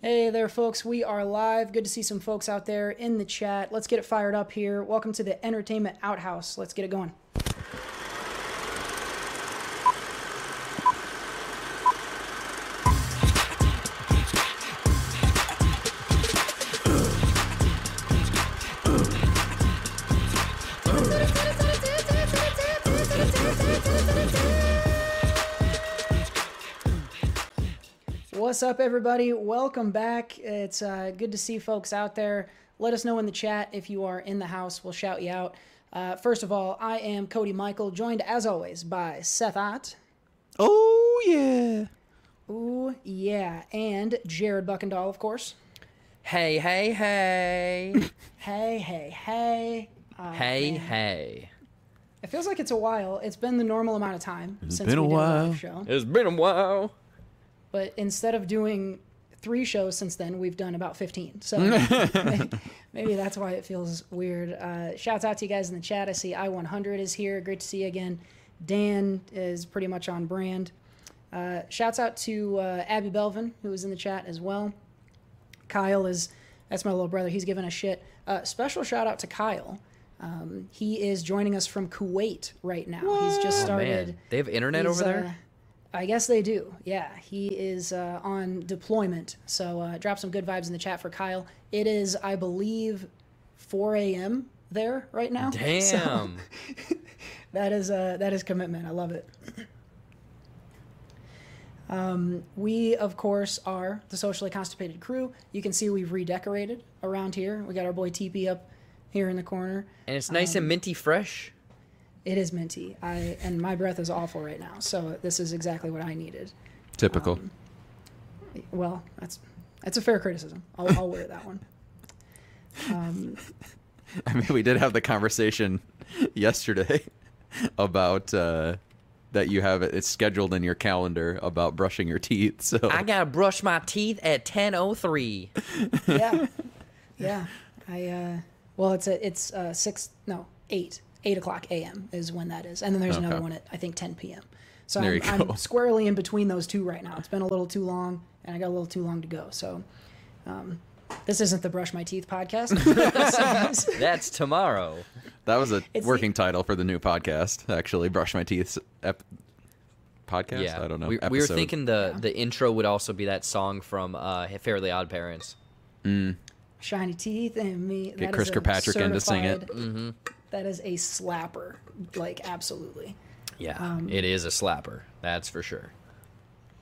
Hey there, folks. We are live. Good to see some folks out there in the chat. Let's get it fired up here. Welcome to the Entertainment Outhouse. Let's get it going. What's up, everybody? Welcome back. It's uh, good to see folks out there. Let us know in the chat if you are in the house. We'll shout you out. Uh, first of all, I am Cody Michael, joined as always by Seth Ott. Oh yeah. Ooh, yeah. And Jared Buckendahl, of course. Hey, hey, hey. Hey, hey, hey. Uh, hey, man. hey. It feels like it's a while. It's been the normal amount of time It's since been a we did a while. live show. It's been a while. But instead of doing three shows since then, we've done about 15. So maybe that's why it feels weird. Uh, shouts out to you guys in the chat. I see I100 is here. Great to see you again. Dan is pretty much on brand. Uh, shouts out to uh, Abby Belvin, who is in the chat as well. Kyle is, that's my little brother. He's giving a shit. Uh, special shout out to Kyle. Um, he is joining us from Kuwait right now. He's just Oh, started. man. They have internet He's, over uh, there? I guess they do. Yeah, he is uh, on deployment. So uh, drop some good vibes in the chat for Kyle. It is, I believe, 4 a.m. there right now. So Damn. that is uh, that is commitment. I love it. Um, we of course are the socially constipated crew. You can see we've redecorated around here. We got our boy TP up here in the corner. and it's nice um, and minty fresh. It is minty. I and my breath is awful right now. So this is exactly what I needed. Typical. Um, Well, that's that's a fair criticism. I'll, I'll wear that one. Um, I mean, we did have the conversation yesterday about uh, that you have it it's scheduled in your calendar about brushing your teeth. So I gotta brush my teeth at 10:03. yeah, yeah. I uh, well, it's a it's uh, six no eight eight o'clock a.m. is when that is, and then there's another one at I think ten p.m. So There I'm, you I'm squarely in between those two right now. It's been a little too long, and I got a little too long to go. So. Um, this isn't the brush my teeth podcast. That's tomorrow. that was a It's the- working title for the new podcast. Actually, brush my teeth ep- podcast. Yeah. I don't know. We, we were thinking the the intro would also be that song from uh, Fairly Odd Parents. shiny teeth and me. Get That Chris Kirkpatrick in to sing it. certified- that is a slapper, like absolutely. Yeah, Um, it is a slapper. That's for sure.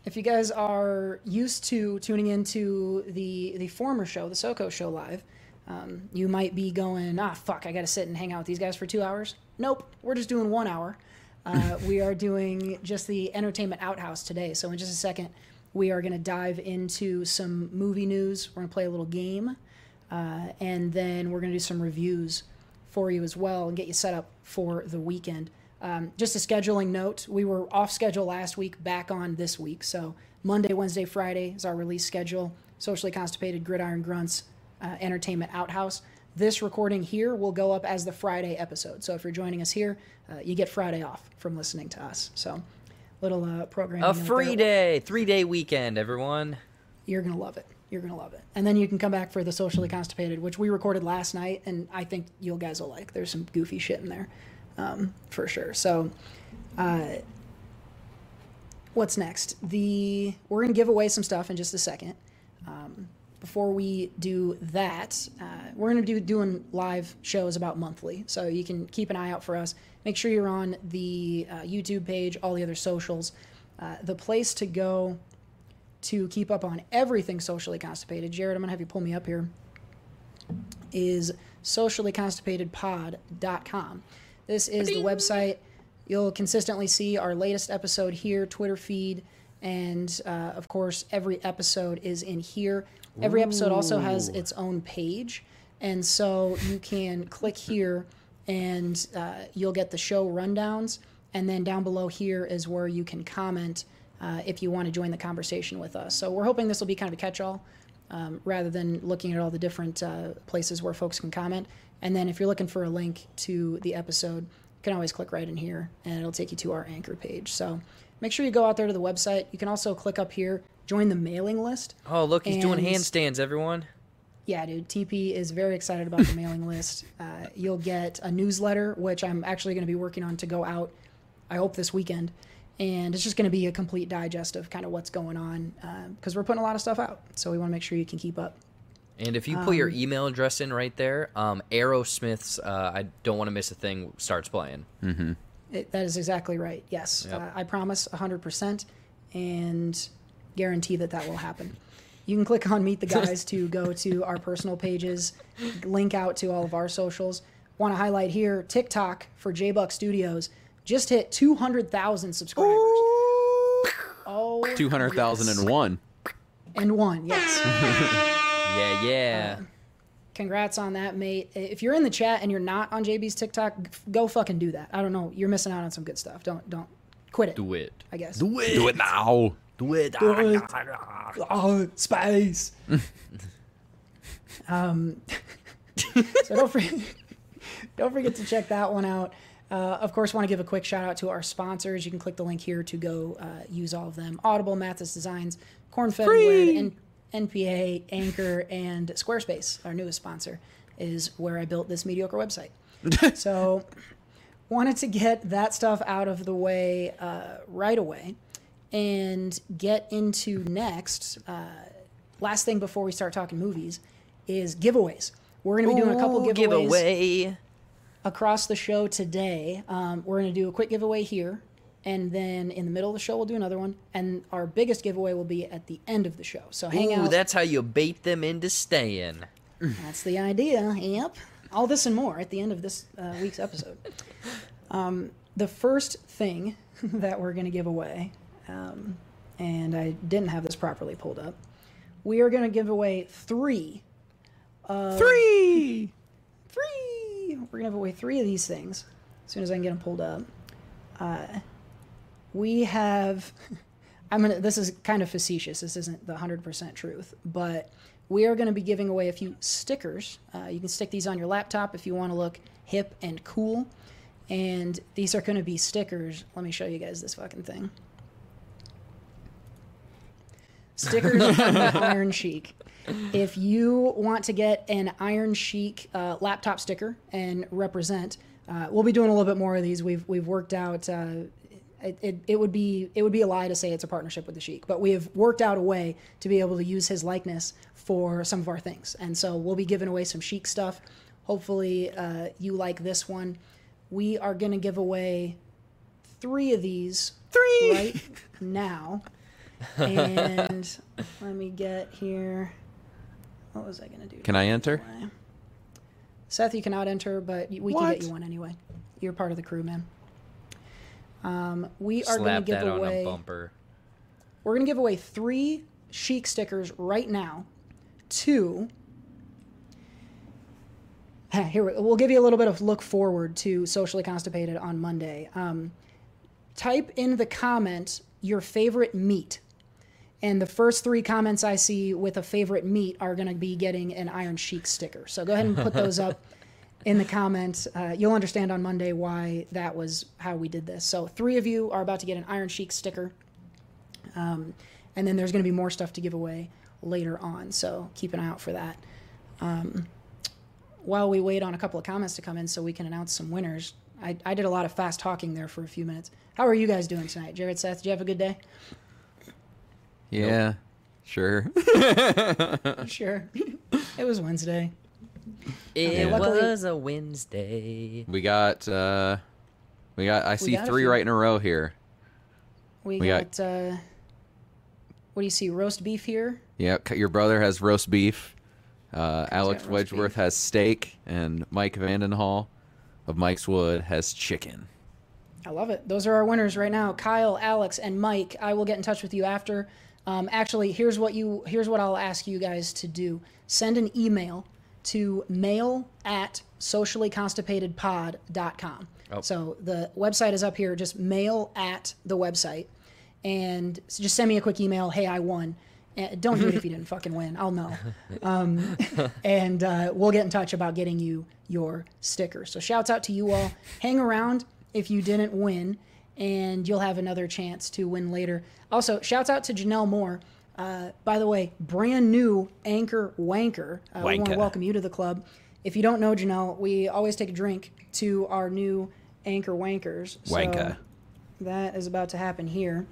If you guys are used to tuning into the the former show, the SoCo show live, um, you might be going, ah, fuck, I got to sit and hang out with these guys for two hours. Nope, we're just doing one hour. Uh, we are doing just the entertainment outhouse today. So in just a second, we are going to dive into some movie news. We're going to play a little game, uh, and then we're going to do some reviews for you as well and get you set up for the weekend. Um, just a scheduling note: we were off schedule last week, back on this week. So Monday, Wednesday, Friday is our release schedule. Socially constipated, gridiron grunts, uh, entertainment outhouse. This recording here will go up as the Friday episode. So if you're joining us here, uh, you get Friday off from listening to us. So little uh, program. A free day, three day weekend, everyone. You're gonna love it. You're gonna love it. And then you can come back for the socially constipated, which we recorded last night, and I think you guys will like. There's some goofy shit in there, um, for sure. So, uh, what's next? The we're gonna give away some stuff in just a second. Um, before we do that, uh, we're gonna do doing live shows about monthly, so you can keep an eye out for us. Make sure you're on the uh, YouTube page, all the other socials. Uh, the place to go to keep up on everything socially constipated, Jared, I'm going to have you pull me up here, is sociallyconstipatedpod.com. This is the website. You'll consistently see our latest episode here, Twitter feed, and uh, of course, every episode is in here. Every episode also has its own page, and so you can click here and uh, you'll get the show rundowns. And then down below here is where you can comment uh, if you want to join the conversation with us. So we're hoping this will be kind of a catch-all um, rather than looking at all the different uh, places where folks can comment. And then if you're looking for a link to the episode, you can always click right in here and it'll take you to our anchor page. So make sure you go out there to the website. You can also click up here join the mailing list. Oh, look, he's doing handstands, everyone. Yeah, dude. TP is very excited about the mailing list. Uh, you'll get a newsletter, which I'm actually going to be working on to go out. I hope this weekend, and it's just going to be a complete digest of kind of what's going on because we're putting a lot of stuff out. So we want to make sure you can keep up. And if you put your Um, email address in right there, um, Aerosmith's uh, I Don't Want to Miss a Thing starts playing. It, that is exactly right. Yes, Yep. uh, I promise 100% and guarantee that that will happen. You can click on Meet the Guys to go to our personal pages, link out to all of our socials. Want to highlight here TikTok for J Buck Studios just hit 200,000 subscribers. Oh, 200,001. and one, yes. Yeah, yeah. Congrats on that, mate. If you're in the chat and you're not on JB's TikTok, go fucking do that. I don't know. You're missing out on some good stuff. Don't don't quit it. Do it. I guess. Do it. Do it now. Do it. oh, space. um, so don't forget, don't forget to check that one out. Uh, of course, want to give a quick shout out to our sponsors. You can click the link here to go uh, use all of them: Audible, Mathis Designs, Cornfed N- NPA, Anchor, and Squarespace. Our newest sponsor is where I built this mediocre website. so, wanted to get that stuff out of the way uh, right away and get into next. Uh, last thing before we start talking movies is giveaways. We're going to be doing a couple giveaways giveaway. Across the show today. Um, we're going to do a quick giveaway here, and then in the middle of the show we'll do another one, and our biggest giveaway will be at the end of the show. So hang Ooh, out. that's how you bait them into staying. That's the idea. Yep. All this and more at the end of this uh, week's episode. Um, the first thing that we're going to give away, um, and I didn't have this properly pulled up, we are going to give away three. Three. Three! We're going to give away three of these things as soon as I can get them pulled up. Uh, we have. I'm gonna. This is kind of facetious. This isn't the hundred percent truth, but we are going to be giving away a few stickers. Uh, you can stick these on your laptop if you want to look hip and cool. And these are going to be stickers. Let me show you guys this fucking thing. Stickers from the Iron Sheik. If you want to get an Iron Sheik uh, laptop sticker and represent, uh, we'll be doing a little bit more of these. We've we've worked out. Uh, it, it, it would be it would be a lie to say it's a partnership with the Sheik, but we have worked out a way to be able to use his likeness for some of our things, and so we'll be giving away some Sheik stuff. Hopefully, uh, you like this one. We are going to give away three of these Three. right now, and let me get here. What was I going to do? Can I enter? Seth, you cannot enter, but we can get you one anyway. You're part of the crew, man. Um, we are going to Slap give that on away. a bumper. We're going to give away three Sheik stickers right now. Two. Here, we- we'll give you a little bit of look forward to Socially Constipated on Monday. Um, type in the comment your favorite meat. And the first three comments I see with a favorite meat are going to be getting an Iron Sheik sticker. So go ahead and put those up in the comments. Uh, you'll understand on Monday why that was how we did this. So three of you are about to get an Iron Sheik sticker. Um, and then there's going to be more stuff to give away later on. So keep an eye out for that. Um, while we wait on a couple of comments to come in so we can announce some winners, I, I did a lot of fast talking there for a few minutes. How are you guys doing tonight? Jared, Seth, did you have a good day? Yeah. Sure. Sure. it was Wednesday. It luckily- was a Wednesday. we got uh we got I see got three few. right in a row here. We, We got- got, uh, what do you see? Roast beef here. Yeah, your brother has roast beef. Uh, Alex Wedgeworth beef. has steak, and Mike Vandenhall of Mike's Wood has chicken. I love it. Those are our winners right now. Kyle, Alex, and Mike. I will get in touch with you after. Um, actually, here's what you here's what I'll ask you guys to do. Send an email to mail at sociallyconstipatedpod.com. Oh. So the website is up here. Just mail at the website, and just send me a quick email. Hey, I won. Uh, don't do it if you didn't fucking win. I'll know. Um, and uh, we'll get in touch about getting you your sticker. So shouts out to you all. Hang around if you didn't win, and you'll have another chance to win later. Also, shouts out to Janelle Moore. Uh, by the way, brand new Anchor Wanker. Uh, we want to welcome you to the club. If you don't know Janelle, we always take a drink to our new Anchor Wankers. So Wanker. That is about to happen here.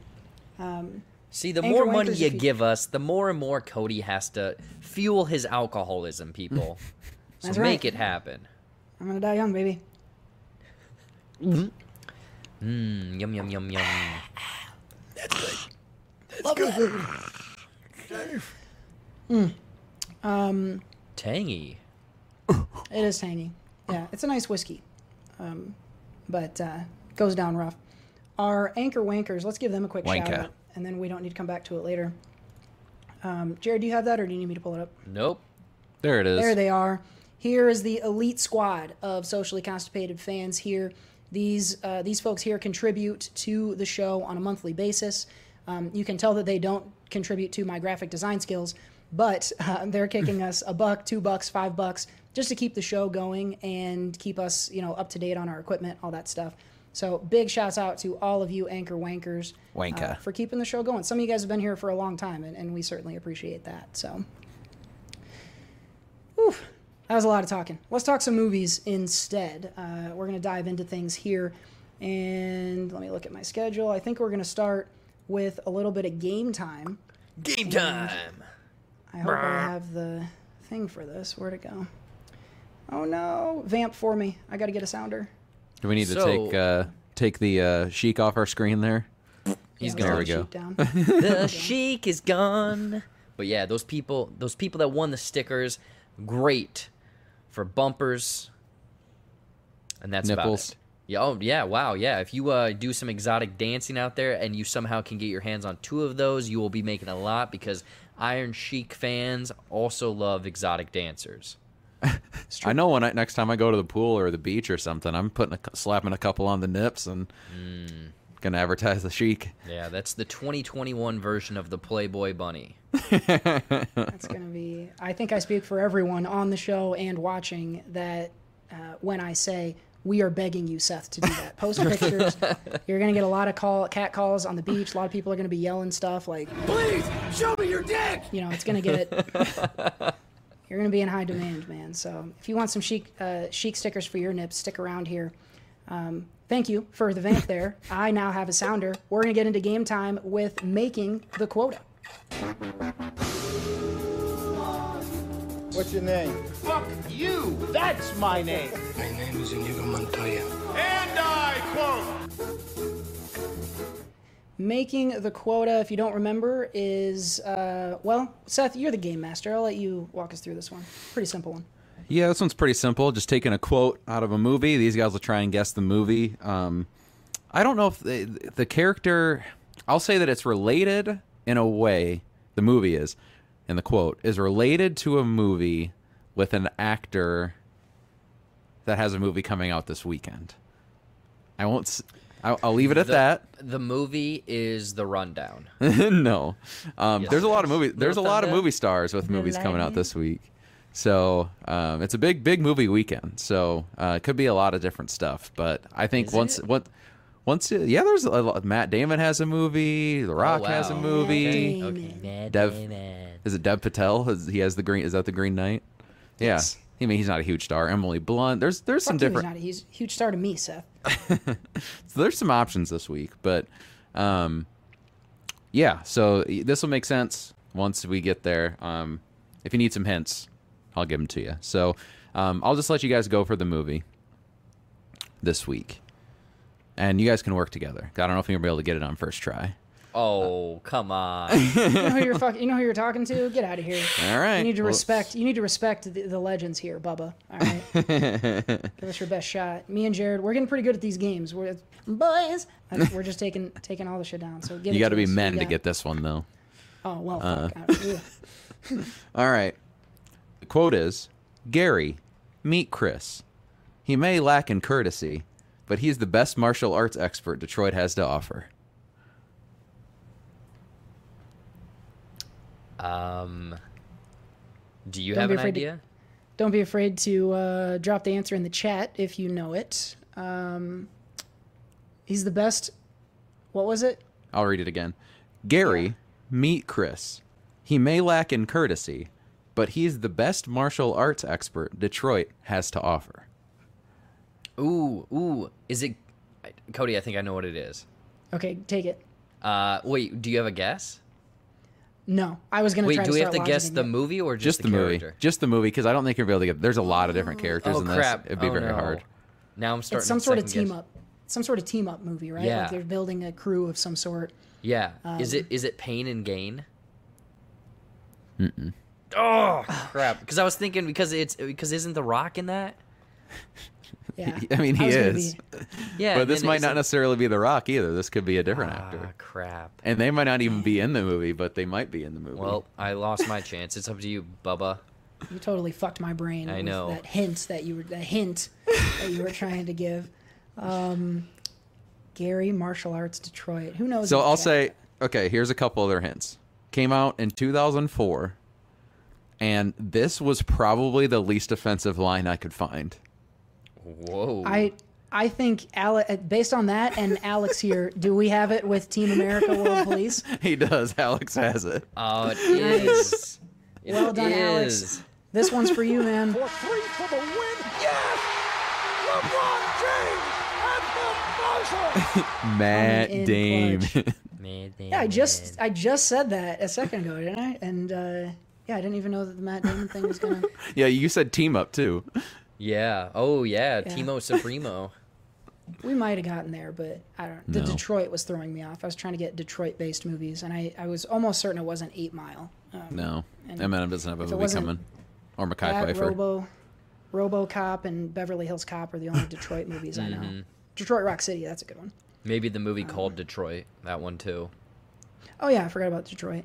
See, the Anchor more money you if you- give us, the more and more Cody has to fuel his alcoholism, people. so That's make right. it happen. I'm gonna die young, baby. Mm, yum yum yum yum. That's good. Lovely food. Hmm. Um tangy. It is tangy. Yeah, it's a nice whiskey, um, but uh, goes down rough. Our anchor wankers. Let's give them a quick shout out, and then we don't need to come back to it later. Um, Jared, do you have that, or do you need me to pull it up? Nope. There it is. There they are. Here is the elite squad of socially constipated fans. Here, these uh, these folks here contribute to the show on a monthly basis. Um, you can tell that they don't contribute to my graphic design skills, but uh, they're kicking us a buck, two bucks, five bucks, just to keep the show going and keep us, you know, up to date on our equipment, all that stuff. So big shouts out to all of you anchor wankers uh, for keeping the show going. Some of you guys have been here for a long time, and, and we certainly appreciate that. So. Whew, that was a lot of talking. Let's talk some movies instead. Uh, we're going to dive into things here. And let me look at my schedule. I think we're going to start with a little bit of game time. Game time. I hope I have the thing for this. Where'd it go? Oh no. Vamp for me. I got to get a sounder. Do we need to take uh, take the uh, Sheik off our screen there? He's Yeah, gone. There we go. the Sheik is gone. But yeah, those people, those people that won the stickers, great for bumpers, and that's Nipples. About it. Yeah. Oh yeah. Wow. Yeah. If you uh, do some exotic dancing out there and you somehow can get your hands on two of those, you will be making a lot because Iron Sheik fans also love exotic dancers. I know when I, next time I go to the pool or the beach or something, I'm putting a, slapping a couple on the nips and Mm. Gonna advertise the Sheik. Yeah, that's the 2021 version of the Playboy Bunny. That's going to be. I think I speak for everyone on the show and watching that uh, when I say we are begging you, Seth, to do that. Post pictures. You're going to get a lot of call cat calls on the beach. A lot of people are going to be yelling stuff like, Please, show me your dick! you know, it's going to get. You're going to be in high demand, man. So if you want some Sheik, uh, Sheik stickers for your nips, stick around here. Um, thank you for the vamp there. I now have a sounder. We're going to get into game time with making the quota. What's your name? Fuck you! That's my name! My name is Inigo Montoya. And I quote! Making the quota, if you don't remember, is uh, well, Seth, you're the game master. I'll let you walk us through this one. Pretty simple one. Yeah, this one's pretty simple. Just taking a quote out of a movie. These guys will try and guess the movie. Um, I don't know if the, the character. I'll say that it's related in a way. The movie is, and the quote is related to a movie with an actor that has a movie coming out this weekend. I won't. s- I'll, I'll leave it at The- that. The movie is The Rundown. no, um, Yes, there's a lot of movie. There's a lot of movie stars with movies coming out this week, so um, it's a big, big movie weekend. So uh, it could be a lot of different stuff. But I think Is once, it? what, once, it- yeah, there's a lot, Matt Damon has a movie. The Rock has a wow. movie. Damon. Okay. Mad Dev- Damon. Is it Dev Patel? Is, he has the green. Is that the Green Knight? Yeah. Yes. I mean, he's not a huge star. Emily Blunt. There's there's some Fuck you, he's different. not. He's a huge star to me, Seth. So there's some options this week, but um, yeah. So this will make sense once we get there. Um, if you need some hints, I'll give them to you. So um, I'll just let you guys go for the movie this week, and you guys can work together. I don't know if you're gonna be able to get it on first try. Oh, come on. You know who you're fuck, You know who you're talking to. Get out of here. All right. You need to Well- respect. You need to respect the, the legends here, Bubba. All right. Give us your best shot. Me and Jared, we're getting pretty good at these games. We're boys. We're just taking taking all the shit down. So give You got got to be men to get this one though. Oh well. Fuck. Uh. All right. The quote is Gary, meet Chris. He may lack in courtesy, but he's the best martial arts expert Detroit has to offer. Um, do you Don't have an afraid to- idea? Don't be afraid to uh, drop the answer in the chat if you know it. Um, he's the best. What was it? I'll read it again. Gary, meet Chris. He may lack in courtesy, but he's the best martial arts expert Detroit has to offer. Ooh, ooh. Is it Cody? I think I know what it is. Okay, take it. Uh, wait. Do you have a guess? No, I was gonna. Wait, try do to we have to guess the it. movie or just, Just, the, movie, character? just the movie, because I don't think you'll be able to get. There's a lot of different characters Oh in this. crap! It'd be Oh, very no. hard. Now I'm starting. It's some to sort of team guess. up, some sort of team up movie, right? Yeah. Like they're building a crew of some sort. Yeah. is Um, it is it Pain and Gain? Oh crap! Because I was thinking because it's because isn't The Rock in that? Yeah, I mean, he was gonna is. be- Yeah. but this might not necessarily be The Rock either. This could be a different Ah, actor. crap. And they might not even be in the movie, but they might be in the movie. Well, I lost my chance. It's up to you, Bubba. You totally fucked my brain. I with know. that hint that you were the hint that you were trying to give. Um, Gary Martial Arts Detroit. Who knows? so I'll say, okay, here's a couple other hints. Came out in 2004, and this was probably the least offensive line I could find. Whoa. I I think Ale- uh, based on that and Alex here, do we have it with Team America World Police? He does. Alex has it. Oh, it is. It Well done, Alex. This one's for you, man. For three for the win. Yes! LeBron James at the buzzer. Matt in Dame. clutch. Yeah, I just I just said that a second ago, didn't I? And uh, yeah, I didn't even know that the Matt Damon thing was gonna. yeah, you said team up too. Yeah. Oh, yeah. Yeah. Timo Supremo. We might have gotten there, but I don't. The No. Detroit was throwing me off. I was trying to get Detroit-based movies, and I, I was almost certain it wasn't Eight Mile. Um, No, And Eminem doesn't have a movie coming. Or Mackay that, Pfeiffer. Robo, RoboCop, and Beverly Hills Cop are the only Detroit movies I know. Detroit Rock City, that's a good one. Maybe the movie called Detroit. That one too. Oh yeah, I forgot about Detroit.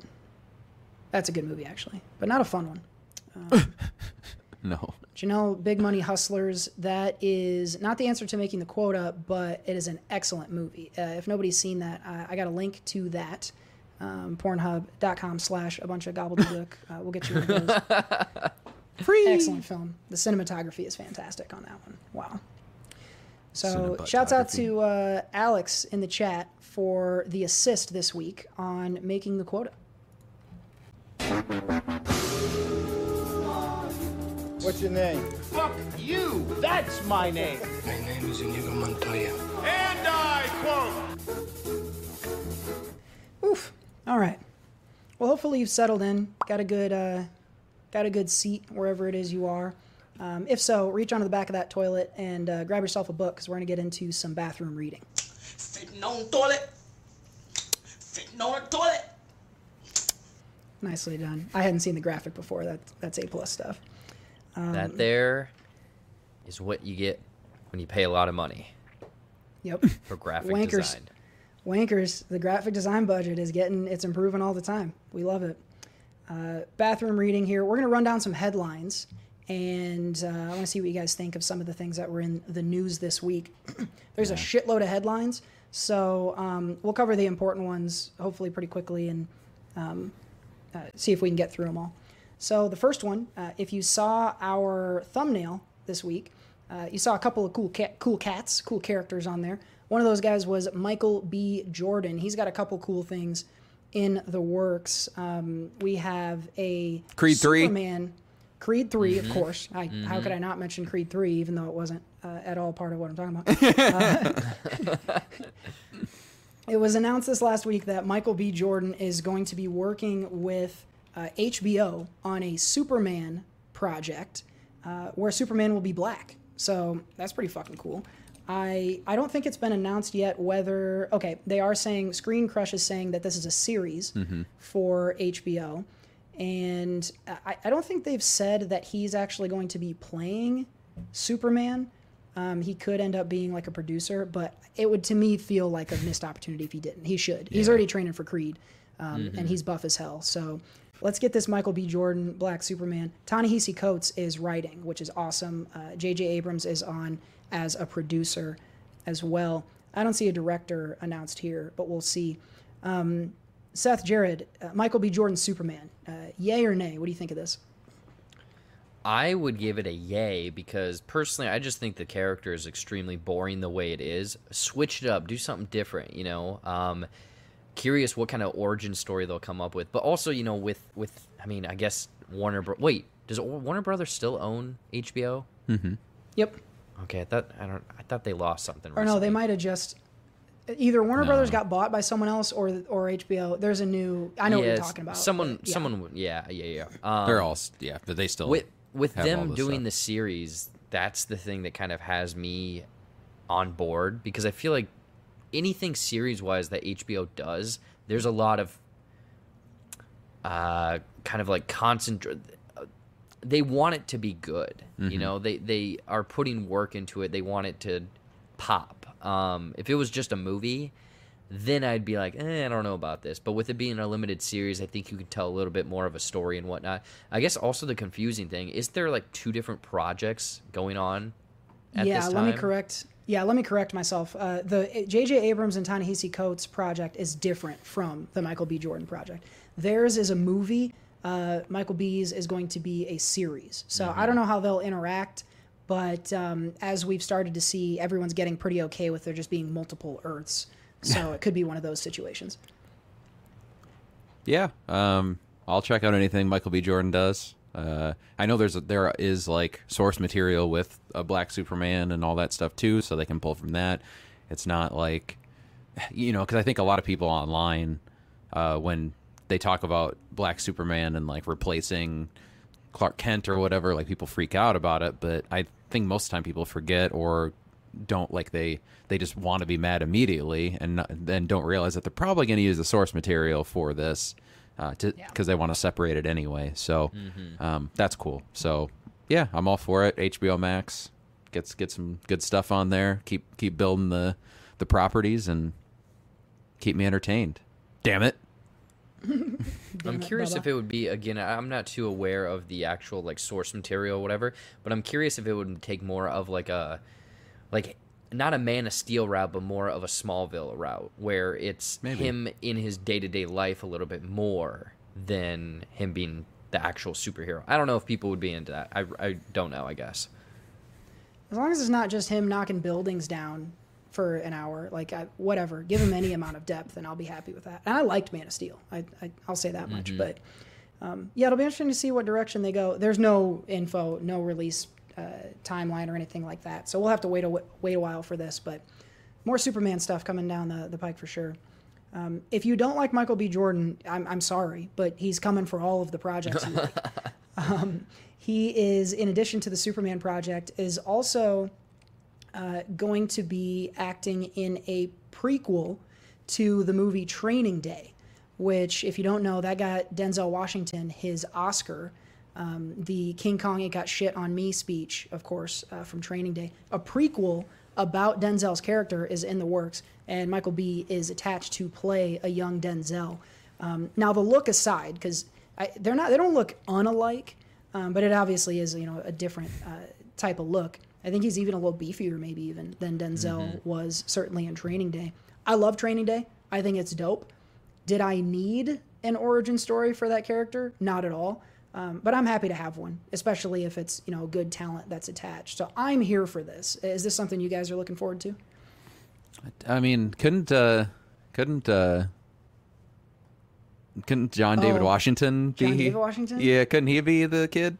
That's a good movie actually, but not a fun one. No. Do you know Big Money Hustlers? That is not the answer to making the quota, but it is an excellent movie. Uh, if nobody's seen that, uh, I got a link to that. Um, Pornhub.com slash a bunch of gobbledygook. Uh, we'll get you one of those. Free. Excellent film. The cinematography is fantastic on that one. Wow. So shouts out to uh, Alex in the chat for the assist this week on making the quota. What's your name? Fuck you. That's my name. My name is Inigo Montoya. And I quote. Oof. All right. Well, hopefully you've settled in, got a good, uh, got a good seat wherever it is you are. Um, if so, reach onto the back of that toilet and uh, grab yourself a book because we're going to get into some bathroom reading. Fitting on toilet. Fitting on a toilet. Nicely done. I hadn't seen the graphic before. That that's a plus stuff. Um, that there is what you get when you pay a lot of money Yep. for graphic Wankers. design. Wankers, the graphic design budget is getting it's improving all the time. We love it. Uh, bathroom reading here. We're gonna run down some headlines, and uh, I want to see what you guys think of some of the things that were in the news this week. There's a shitload of headlines, so um, we'll cover the important ones hopefully pretty quickly and um, uh, see if we can get through them all. So the first one, uh, if you saw our thumbnail this week, uh, you saw a couple of cool cat, cool cats, cool characters on there. One of those guys was Michael B. Jordan. He's got a couple cool things in the works. Um, we have a Creed 3? Superman, Creed 3 of course. I, How could I not mention Creed three, even though it wasn't uh, at all part of what I'm talking about? Uh, it was announced this last week that Michael B. Jordan is going to be working with uh, HBO on a Superman project uh, where Superman will be black. So that's pretty fucking cool. I I don't think it's been announced yet whether okay they are saying Screen Crush is saying that this is a series for HBO, and I, I don't think they've said that he's actually going to be playing Superman. Um, he could end up being like a producer, but it would to me feel like a missed opportunity if he didn't. He should. He's already training for Creed, um, and he's buff as hell. So let's get this Michael B. Jordan Black Superman. Ta-Nehisi Coates is writing, which is awesome. Uh, J.J. Abrams is on as a producer as well. I don't see a director announced here, but we'll see. Um, Seth Jared, uh, Michael B. Jordan Superman, uh, yay or nay? What do you think of this? I would give it a yay because personally, I just think the character is extremely boring the way it is. Switch it up, do something different. You know, um, curious what kind of origin story they'll come up with. But also, you know, with with I mean, I guess Warner. Bro- Wait, does Warner Brothers still own HBO? Yep. Okay, I thought I don't. I thought they lost something. Or no, they might have just either Warner Brothers got bought by someone else or or HBO. There's a new. I know what you're talking about. Someone, but yeah. someone. Yeah, yeah, yeah. Um, They're all yeah, but they still with with them doing stuff. the series. That's the thing that kind of has me on board because I feel like anything series wise that HBO does, there's a lot of uh, kind of like concentrate. They want it to be good, you know. They they are putting work into it. They want it to pop. Um, if it was just a movie, then I'd be like, eh, I don't know about this. But with it being a limited series, I think you can tell a little bit more of a story and whatnot. I guess also the confusing thing is there like two different projects going on at yeah, this let me correct. Yeah, let me correct myself. Uh, the J.J. Abrams and Ta-Nehisi Coates project is different from the Michael B. Jordan project. Theirs is a movie. Uh, Michael B's is going to be a series. So Mm-hmm. I don't know how they'll interact, but um, as we've started to see, everyone's getting pretty okay with there just being multiple Earths. So it could be one of those situations. Yeah, um, I'll check out anything Michael B. Jordan does. Uh, I know there's a, there is like source material with a Black Superman and all that stuff too, so they can pull from that. It's not like you know, because I think a lot of people online uh, when they talk about Black Superman and like replacing Clark Kent or whatever, like people freak out about it. But I think most of the time people forget or don't like they they just want to be mad immediately and then don't realize that they're probably going to use the source material for this uh, to because they want to separate it anyway. So um, that's cool. So yeah, I'm all for it. HBO Max gets get some good stuff on there. Keep keep building the the properties and keep me entertained. Damn it. I'm it, curious Bubba. if it would be again. I'm not too aware of the actual like source material or whatever, but I'm curious if it would take more of like a like not a Man of Steel route, but more of a Smallville route where it's Maybe. him in his day to day life a little bit more than him being the actual superhero. I don't know if people would be into that. I, I don't know. I guess. As long as it's not just him knocking buildings down for an hour, like I, whatever, give him any amount of depth, and I'll be happy with that. And I liked Man of Steel. I, I I'll say that much. But um, yeah, it'll be interesting to see what direction they go. There's no info, no release uh, timeline or anything like that, so we'll have to wait a wait a while for this. But more Superman stuff coming down the the pike for sure. Um, if you don't like Michael B. Jordan, I'm, I'm sorry, but he's coming for all of the projects like. Um, he is, in addition to the Superman project, is also uh, going to be acting in a prequel to the movie Training Day, which, if you don't know, that got Denzel Washington his Oscar. Um, the King Kong Ain't Got Shit on Me speech, of course, uh, from Training Day. A prequel about Denzel's character is in the works, and Michael B. is attached to play a young Denzel. Um, now, the look aside, because they're not, they don't look unalike, um, but it obviously is, you know, a different uh, type of look. I think he's even a little beefier, maybe even than Denzel was certainly in Training Day. I love Training Day. I think it's dope. Did I need an origin story for that character? Not at all. Um, but I'm happy to have one, especially if it's you know good talent that's attached. So I'm here for this. Is this something you guys are looking forward to? I mean, couldn't uh couldn't uh couldn't John David Oh, Washington be John David Washington? Yeah, couldn't he be the kid?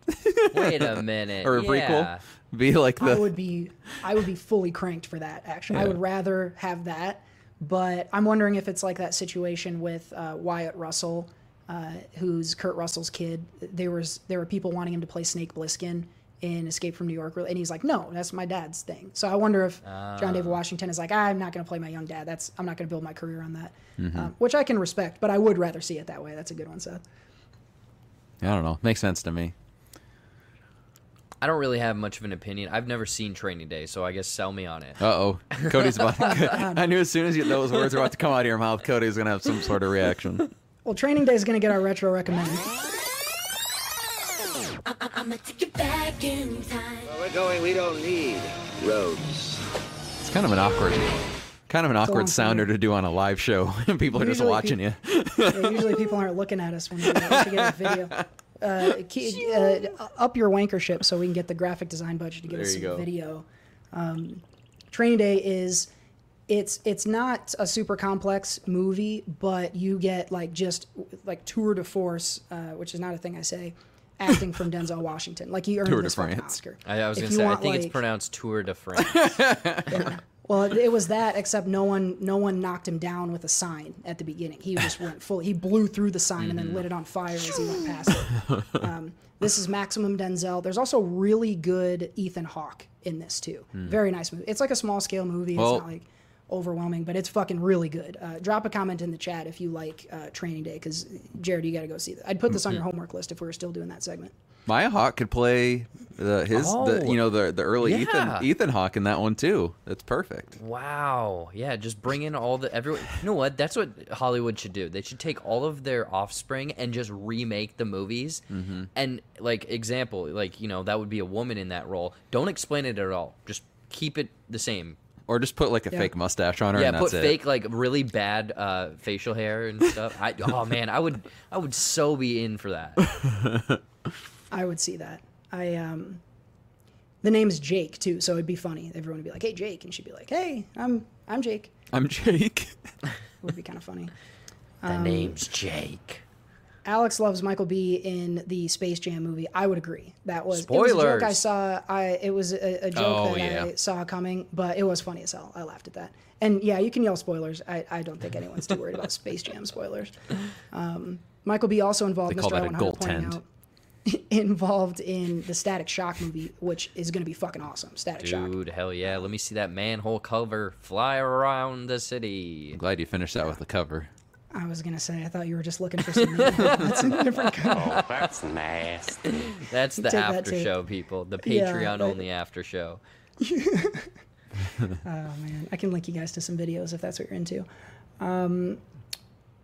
Wait a minute. or a yeah. prequel? Be like I would be I would be fully cranked for that. Actually, I would rather have that. But I'm wondering if it's like that situation with uh, Wyatt Russell, uh, who's Kurt Russell's kid. There was there were people wanting him to play Snake Plissken in Escape from New York, and he's like, "No, that's my dad's thing." So I wonder if John David Washington is like, "I'm not going to play my young dad. That's I'm not going to build my career on that," um, which I can respect. But I would rather see it that way. That's a good one, Seth. I don't know. Makes sense to me. I don't really have much of an opinion. I've never seen Training Day, so I guess sell me on it. Uh oh, Cody's about. I knew as soon as you, those words were about to come out of your mouth, Cody was gonna have some sort of reaction. Well, Training Day is going to get our retro recommended. I'ma take you back in time. Where we're going, we don't need roads. It's kind of an awkward, kind of an awkward sounder to do on a live show. People are just watching peop- you. Yeah, usually people aren't looking at us when we, we get a video. Uh, key, uh, up your wankership so we can get the graphic design budget to get us There you some go. video. Um, Training Day is it's it's not a super complex movie, but you get like just like tour de force, uh, which is not a thing I say, acting from Denzel Washington. Like he earned Tour this fucking France. Oscar. I, I was If gonna you say I want, think it's pronounced Tour de France. Well, it, it was that, except no one no one knocked him down with a sign at the beginning. He just went full. He blew through the sign and then lit it on fire as he went past it. Um, this is maximum Denzel. There's also really good Ethan Hawke in this too. Very nice movie. It's like a small scale movie. Well- it's not like overwhelming, but it's fucking really good. Uh, drop a comment in the chat if you like uh, Training Day, because Jared, you got to go see that. I'd put this on your homework list if we were still doing that segment. Maya Hawke could play the his the Oh. you know the the early Yeah. Ethan Ethan Hawke in that one too. That's perfect. Wow. Yeah, just bring in all the everyone. You know what? That's what Hollywood should do. They should take all of their offspring and just remake the movies. Mm-hmm. And like example, like you know that would be a woman in that role. Don't explain it at all. Just keep it the same. Or just put like a Yeah. fake mustache on her Yeah, and that's put it. fake like really bad uh, facial hair and stuff. I, oh man, I would I would so be in for that. I would see that. I um, the name's Jake too, so it'd be funny. Everyone would be like, "Hey, Jake," and she'd be like, "Hey, I'm I'm Jake." I'm Jake. it would be kind of funny. The Um, name's Jake. Alex loves Michael B in the Space Jam movie. I would agree. That was It was a joke I saw. I it was a, a joke Oh, that yeah. I saw coming, but it was funny as hell. I laughed at that. And yeah, you can yell spoilers. I, I don't think anyone's too worried about Space Jam spoilers. Um, Michael B also involved. They call Mr. that a Owen Hunter goaltend. out, involved in the Static Shock movie, which is going to be fucking awesome. Static Shock. Dude, hell yeah. Let me see that manhole cover fly around the city. I'm glad you finished that with the cover. I was gonna say. I thought you were just looking for some. That's a different cover. That's nasty. That's the Take that after show, people. The Yeah, Patreon that- only after show. Oh man, I can link you guys to some videos if that's what you're into. Um,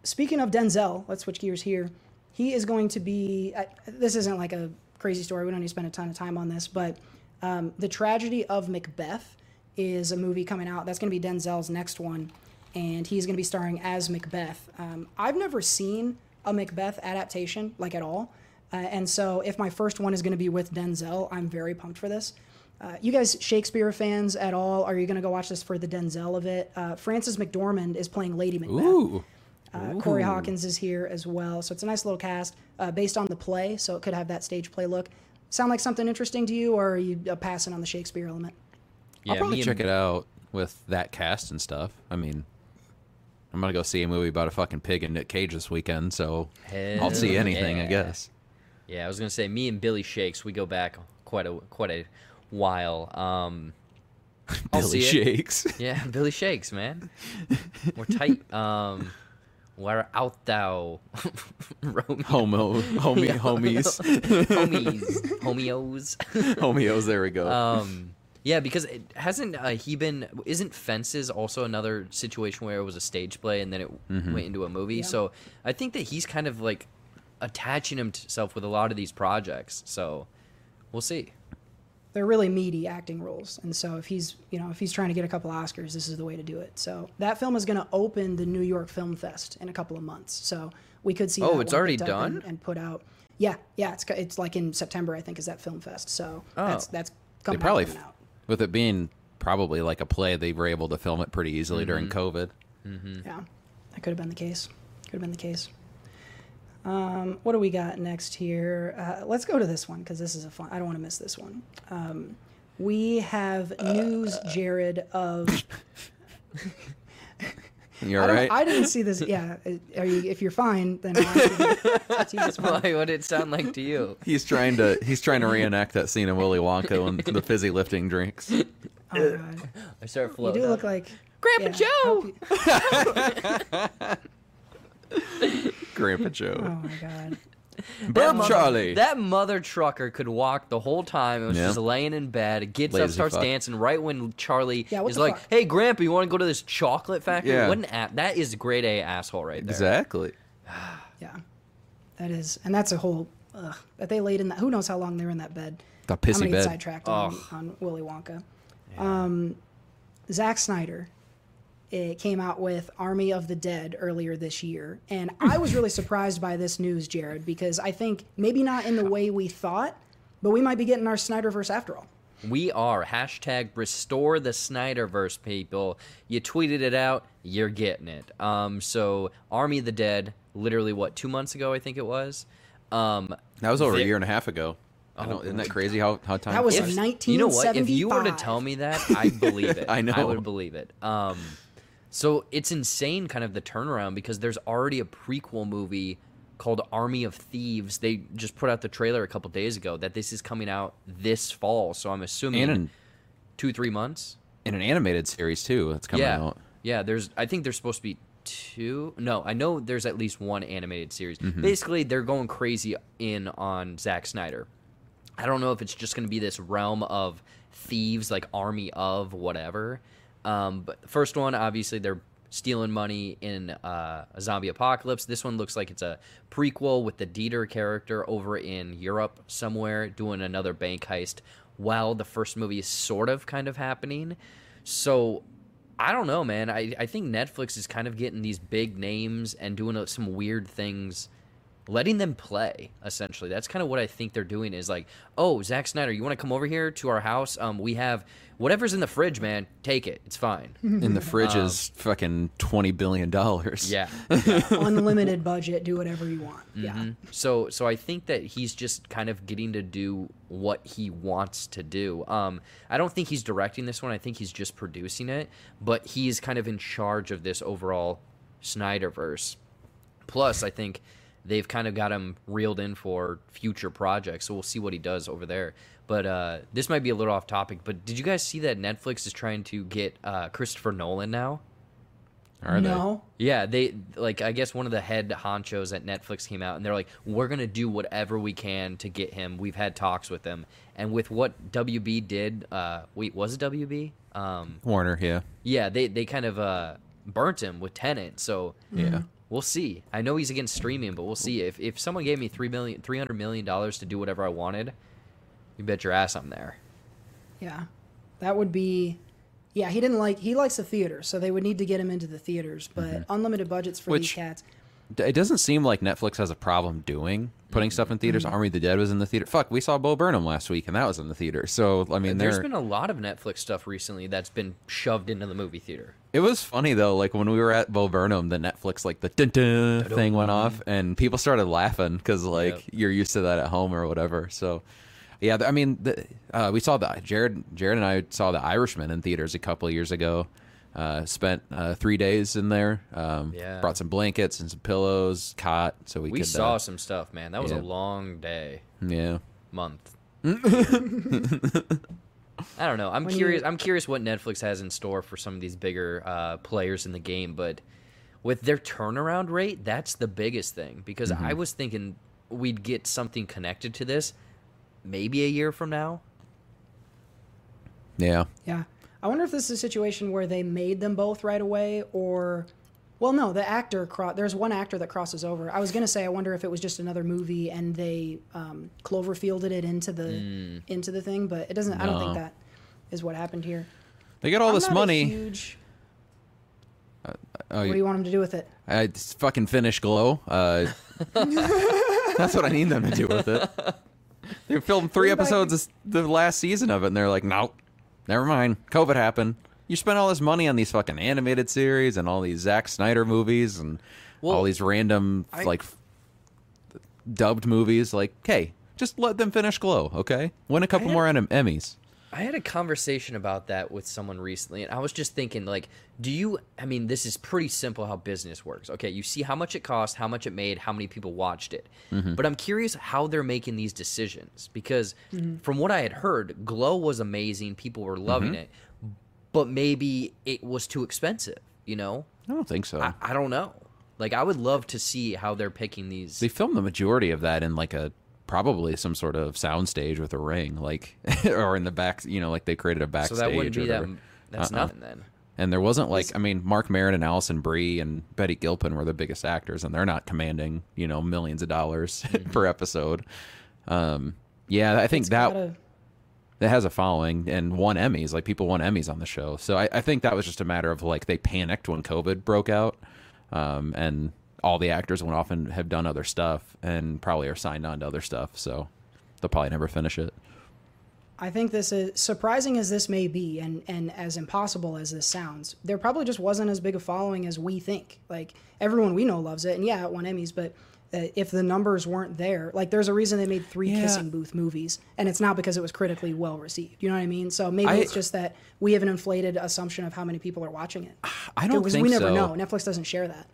speaking of Denzel, let's switch gears here. He is going to be. I, this isn't like a crazy story. We don't need to spend a ton of time on this, but um, the tragedy of Macbeth is a movie coming out. That's going to be Denzel's next one, and he's going to be starring as Macbeth. Um, I've never seen a Macbeth adaptation like at all, uh, and so if my first one is going to be with Denzel, I'm very pumped for this. Uh, you guys Shakespeare fans at all? Are you going to go watch this for the Denzel of it? Uh, Frances McDormand is playing Lady Macbeth. Ooh. Uh, Corey Hawkins is here as well. So it's a nice little cast uh, based on the play, so it could have that stage play look. Sound like something interesting to you, or are you uh, passing on the Shakespeare element? Yeah, I'll probably check it out with that cast and stuff. I mean, I'm gonna go see a movie about a fucking pig and Nick Cage this weekend, so I'll see Hell anything, I guess. Yeah, I was gonna say me and Billy Shakes. We go back quite a quite a while. Um, Billy see it. Shakes. Yeah, Billy Shakes, man. We're tight. Um, where out thou, Romeo? Homo, homie, homies, homies, homios. homios. There we go. Um, yeah, because it hasn't uh, he been? Isn't Fences also another situation where it was a stage play and then it went into a movie? So I think that he's kind of like attaching himself with a lot of these projects. So we'll see. They're really meaty acting roles, and so if he's you know if he's trying to get a couple Oscars, this is the way to do it. So that film is going to open the New York Film Fest in a couple of months, so we could see. Oh, that it's already picked up and- done? and, put out. Yeah, yeah, it's it's like in September, I think, is that Film Fest. So Oh. that's that's they coming probably, coming out. With it being probably like a play, they were able to film it pretty easily during COVID. Yeah, that could have been the case. Could have been the case. Um, what do we got next here? Uh, let's go to this one because this is a fun. I don't want to miss this one. Um, we have news, Jared, of. You I, right? I didn't see this. Yeah, uh, are you? If you're fine, then I'll ask you to- to you just fine. Why? What did it sound like to you? He's trying to he's trying to reenact that scene in Willy Wonka and the fizzy lifting drinks. Oh, God. I start floating. You floating. do look like Grandpa yeah, Joe. Grandpa Joe. Oh my God. Burp Charlie. That mother trucker could walk the whole time. It was Yeah. just laying in bed, gets up, starts fuck. dancing right when Charlie Yeah, what is the like, fuck? "Hey, Grandpa, you want to go to this chocolate factory?" Yeah. What an a- that is grade A asshole right there. exactly. Yeah, that is, and that's a whole. Ugh, that they laid in that. Who knows how long they were in that bed? The I'm pissy gonna get bed. sidetracked on, on Willy Wonka. Um, Zack Snyder it came out with Army of the Dead earlier this year, and I was really surprised by this news, Jared, because I think maybe not in the way we thought, but we might be getting our Snyderverse after all. We are hashtag restore the Snyderverse people. You tweeted it out, you're getting it. Um, so Army of the Dead, literally what two months ago I think it was. Um, That was over a year and a half ago. I don't, isn't that crazy how, how time That was flies? a you know what? If you were to tell me that, I'd believe it. I know. I would believe it. Um, so it's insane, kind of the turnaround because there's already a prequel movie called Army of Thieves. They just put out the trailer a couple days ago that this is coming out this fall. So I'm assuming and an, two three months. in an animated series too. That's coming yeah, out. yeah. There's I think there's supposed to be two. No, I know there's at least one animated series. Mm-hmm. Basically, they're going crazy in on Zack Snyder. I don't know if it's just going to be this realm of thieves, like army of whatever. Um, but first one, obviously, they're stealing money in uh, a zombie apocalypse. This one looks like it's a prequel with the Dieter character over in Europe somewhere doing another bank heist while the first movie is sort of kind of happening. So I don't know, man. I, I think Netflix is kind of getting these big names and doing uh, some weird things, letting them play. Essentially, that's kind of what I think they're doing. Is like, oh, Zack Snyder, you want to come over here to our house? Um, we have whatever's in the fridge, man. Take it. It's fine. in the fridge is fucking twenty billion dollars. yeah. unlimited budget, do whatever you want. Yeah. Mm-hmm. So so I think that he's just kind of getting to do what he wants to do. Um, I don't think he's directing this one. I think he's just producing it, but he's kind of in charge of this overall Snyderverse. Plus, I think they've kind of got him reeled in for future projects, so we'll see what he does over there. But uh, this might be a little off topic. But did you guys see that Netflix is trying to get uh, Christopher Nolan now? Are they? Yeah, they like I guess one of the head honchos at Netflix came out and they're like, "We're going to do whatever we can to get him. We've had talks with him." And with what WB did, uh wait, was it WB? Um Warner, yeah. yeah, they they kind of uh burnt him with Tenet. So Yeah. We'll see. I know he's against streaming, but we'll see. If if someone gave me 3 million 300 million dollars to do whatever I wanted, you bet your ass I'm there. Yeah. That would be Yeah, he didn't like he likes the theater, so they would need to get him into the theaters, but mm-hmm. unlimited budgets for these cats. It doesn't seem like Netflix has a problem doing putting stuff in theaters. Army of the Dead was in the theater. Fuck, we saw Bo Burnham last week, and that was in the theater. So I mean, There's been a lot of Netflix stuff recently that's been shoved into the movie theater. It was funny though, like when we were at Bo Burnham, the Netflix like the dun dun thing went off, and people started laughing because like Yep. you're used to that at home or whatever. So, yeah, I mean, the, uh, we saw the Jared, Jared and I saw the Irishman in theaters a couple of years ago. Uh, spent uh, three days in there. Um, Yeah. Brought some blankets and some pillows, cot, so we, We could. saw uh, some stuff, man. That was yeah. a long day, yeah. month. I don't know. I'm When you- curious. I'm curious what Netflix has in store for some of these bigger uh, players in the game, but with their turnaround rate, that's the biggest thing. Because I Mm-hmm. was thinking we'd get something connected to this maybe a year from now. Yeah. Yeah. I wonder if this is a situation where they made them both right away or well no, the actor cro- there's one actor that crosses over. I was going to say I wonder if it was just another movie and they um Cloverfielded it into the into the thing, but it doesn't I don't think that is what happened here. They got all I'm this money. huge- Oh, what do you- want them to do with it? I fucking finish Glow. Uh, that's what I need them to do with it. They filmed three Bring it back. episodes this, the last season of it, and they're like, nope, never mind. COVID happened. You spent all this money on these fucking animated series and all these Zack Snyder movies and all these random I- like dubbed movies. Like, hey, just let them finish Glow, okay? Win a couple more Em- Emmys. I had a conversation about that with someone recently, and I was just thinking, like, do you? I mean, this is pretty simple how business works. Okay, you see how much it cost, how much it made, how many people watched it. Mm-hmm. But I'm curious how they're making these decisions because, mm-hmm. from what I had heard, Glow was amazing, people were loving mm-hmm. it, but maybe it was too expensive. You know, I don't think so. I, I don't know. Like, I would love to see how they're picking these. They filmed the majority of that in like a probably some sort of soundstage with a ring, like or in the back. You know, like they created a backstage. so backstage. that wouldn't be that. whatever. That's Uh-uh. nothing then. And there wasn't like I mean, Marc Maron and Alison Brie and Betty Gilpin were the biggest actors, and they're not commanding you know millions of dollars per episode. Um, yeah, I think It's that gotta- that has a following and won Emmys. Like people won Emmys on the show, so I, I think that was just a matter of like they panicked when COVID broke out, um, and all the actors went off and have done other stuff and probably are signed on to other stuff. So they'll probably never finish it. I think this is surprising as this may be, and and as impossible as this sounds. There probably just wasn't as big a following as we think. Like everyone we know loves it, and yeah, it won Emmys. But uh, if the numbers weren't there, like there's a reason they made three Yeah. kissing booth movies, and it's not because it was critically well received. You know what I mean? So maybe I- it's just that we have an inflated assumption of how many people are watching it. I don't because we never so. know. Netflix doesn't share that.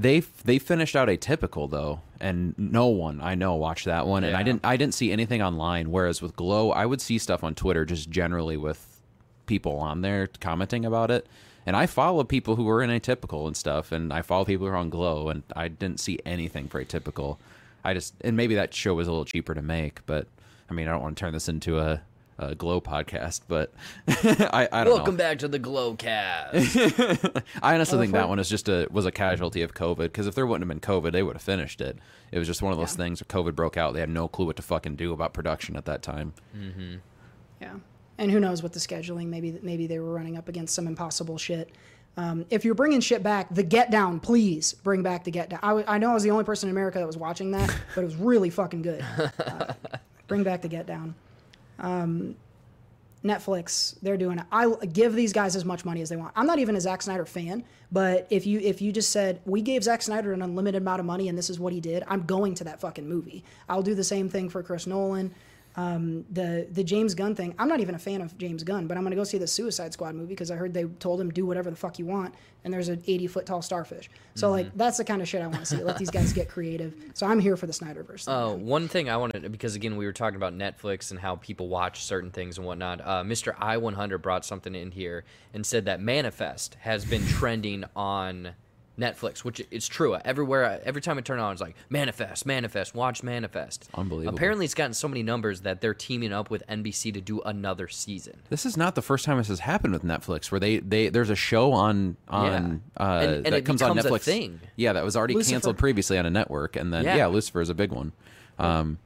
They they finished out Atypical though, and no one I know watched that one, and I didn't I didn't see anything online. Whereas with Glow, I would see stuff on Twitter just generally with people on there commenting about it, and I follow people who were in Atypical and stuff, and I follow people who are on Glow, and I didn't see anything for Atypical. I just and maybe that show was a little cheaper to make, but I mean I don't want to turn this into a, a Glow podcast, but I I don't Welcome know. back to the Glowcast. I honestly think that one is just a was a casualty of COVID because if there wouldn't have been COVID, they would have finished it. It was just one of those things where COVID broke out. They had no clue what to fucking do about production at that time. Yeah, and who knows what the scheduling? Maybe maybe they were running up against some impossible shit. Um, if you're bringing shit back, the Get Down, please bring back the Get Down. I, w- I know I was the only person in America that was watching that, but it was really fucking good. Uh, bring back the Get Down. Um, Netflix, they're doing it. I give these guys as much money as they want. I'm not even a Zack Snyder fan, but if you if you just said we gave Zack Snyder an unlimited amount of money and this is what he did, I'm going to that fucking movie. I'll do the same thing for Chris Nolan. Um, the the James Gunn thing. I'm not even a fan of James Gunn, but I'm gonna go see the Suicide Squad movie because I heard they told him do whatever the fuck you want, and there's an 80 foot tall starfish. So like that's the kind of shit I want to see. Let these guys get creative. So I'm here for the Snyderverse. Oh, man. one thing I wanted because again we were talking about Netflix and how people watch certain things and whatnot. Uh, Mr. I 100 brought something in here and said that Manifest has been trending on Netflix, which it's true. Everywhere, every time I turn on, it's like Manifest, Manifest, watch Manifest. Unbelievable. Apparently, it's gotten so many numbers that they're teaming up with NBC to do another season. This is not the first time this has happened with Netflix, where they, they there's a show on on Yeah. uh, And- and that it comes on Netflix. thing. Yeah, that was already Lucifer. canceled previously on a network, and then Yeah. yeah, Lucifer is a big one. Um,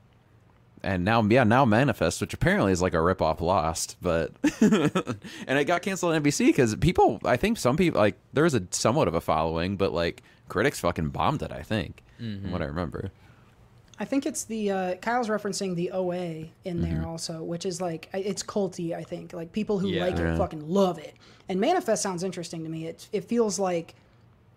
and now yeah, now Manifest, which apparently is like a rip off Lost, but and it got canceled on NBC because people, I think some people like there was a somewhat of a following, but like critics fucking bombed it. I think, from what I remember. I think it's the uh, Kyle's referencing the OA in there also, which is like it's culty. I think like people who Yeah. like it fucking love it. And Manifest sounds interesting to me. It it feels like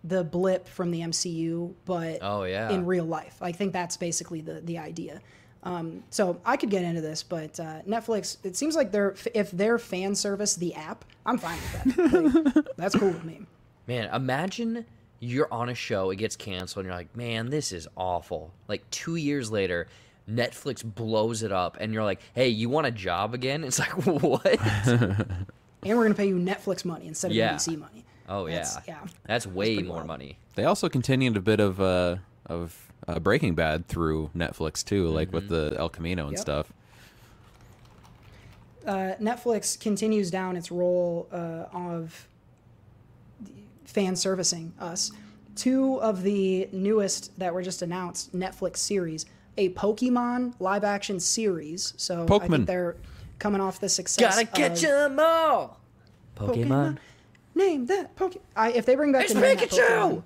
the blip from the MCU, but Oh, yeah. in real life. I think that's basically the the idea. Um, so I could get into this, but uh, Netflix. It seems like they're if they're fan service the app, I'm fine with that. Like, that's cool with me. Man, imagine you're on a show, it gets canceled, and you're like, man, this is awful. Like two years later, Netflix blows it up, and you're like, hey, you want a job again? It's like, what? And we're gonna pay you Netflix money instead of Yeah. NBC money. Oh, yeah. That's- yeah. That's way pretty more wild. money. They also continued a bit of uh, of uh, Breaking Bad through Netflix too, like with the El Camino and Yep. stuff. uh, Netflix continues down its role uh, of fan servicing us. Two of the newest that were just announced Netflix series, a Pokemon live action series. So I Pokemon. think they're coming off the success. Gotta catch of 'em all! Pokemon. Pokemon. Name that Pokemon. I, if they bring back It's the name Pikachu! Pokemon,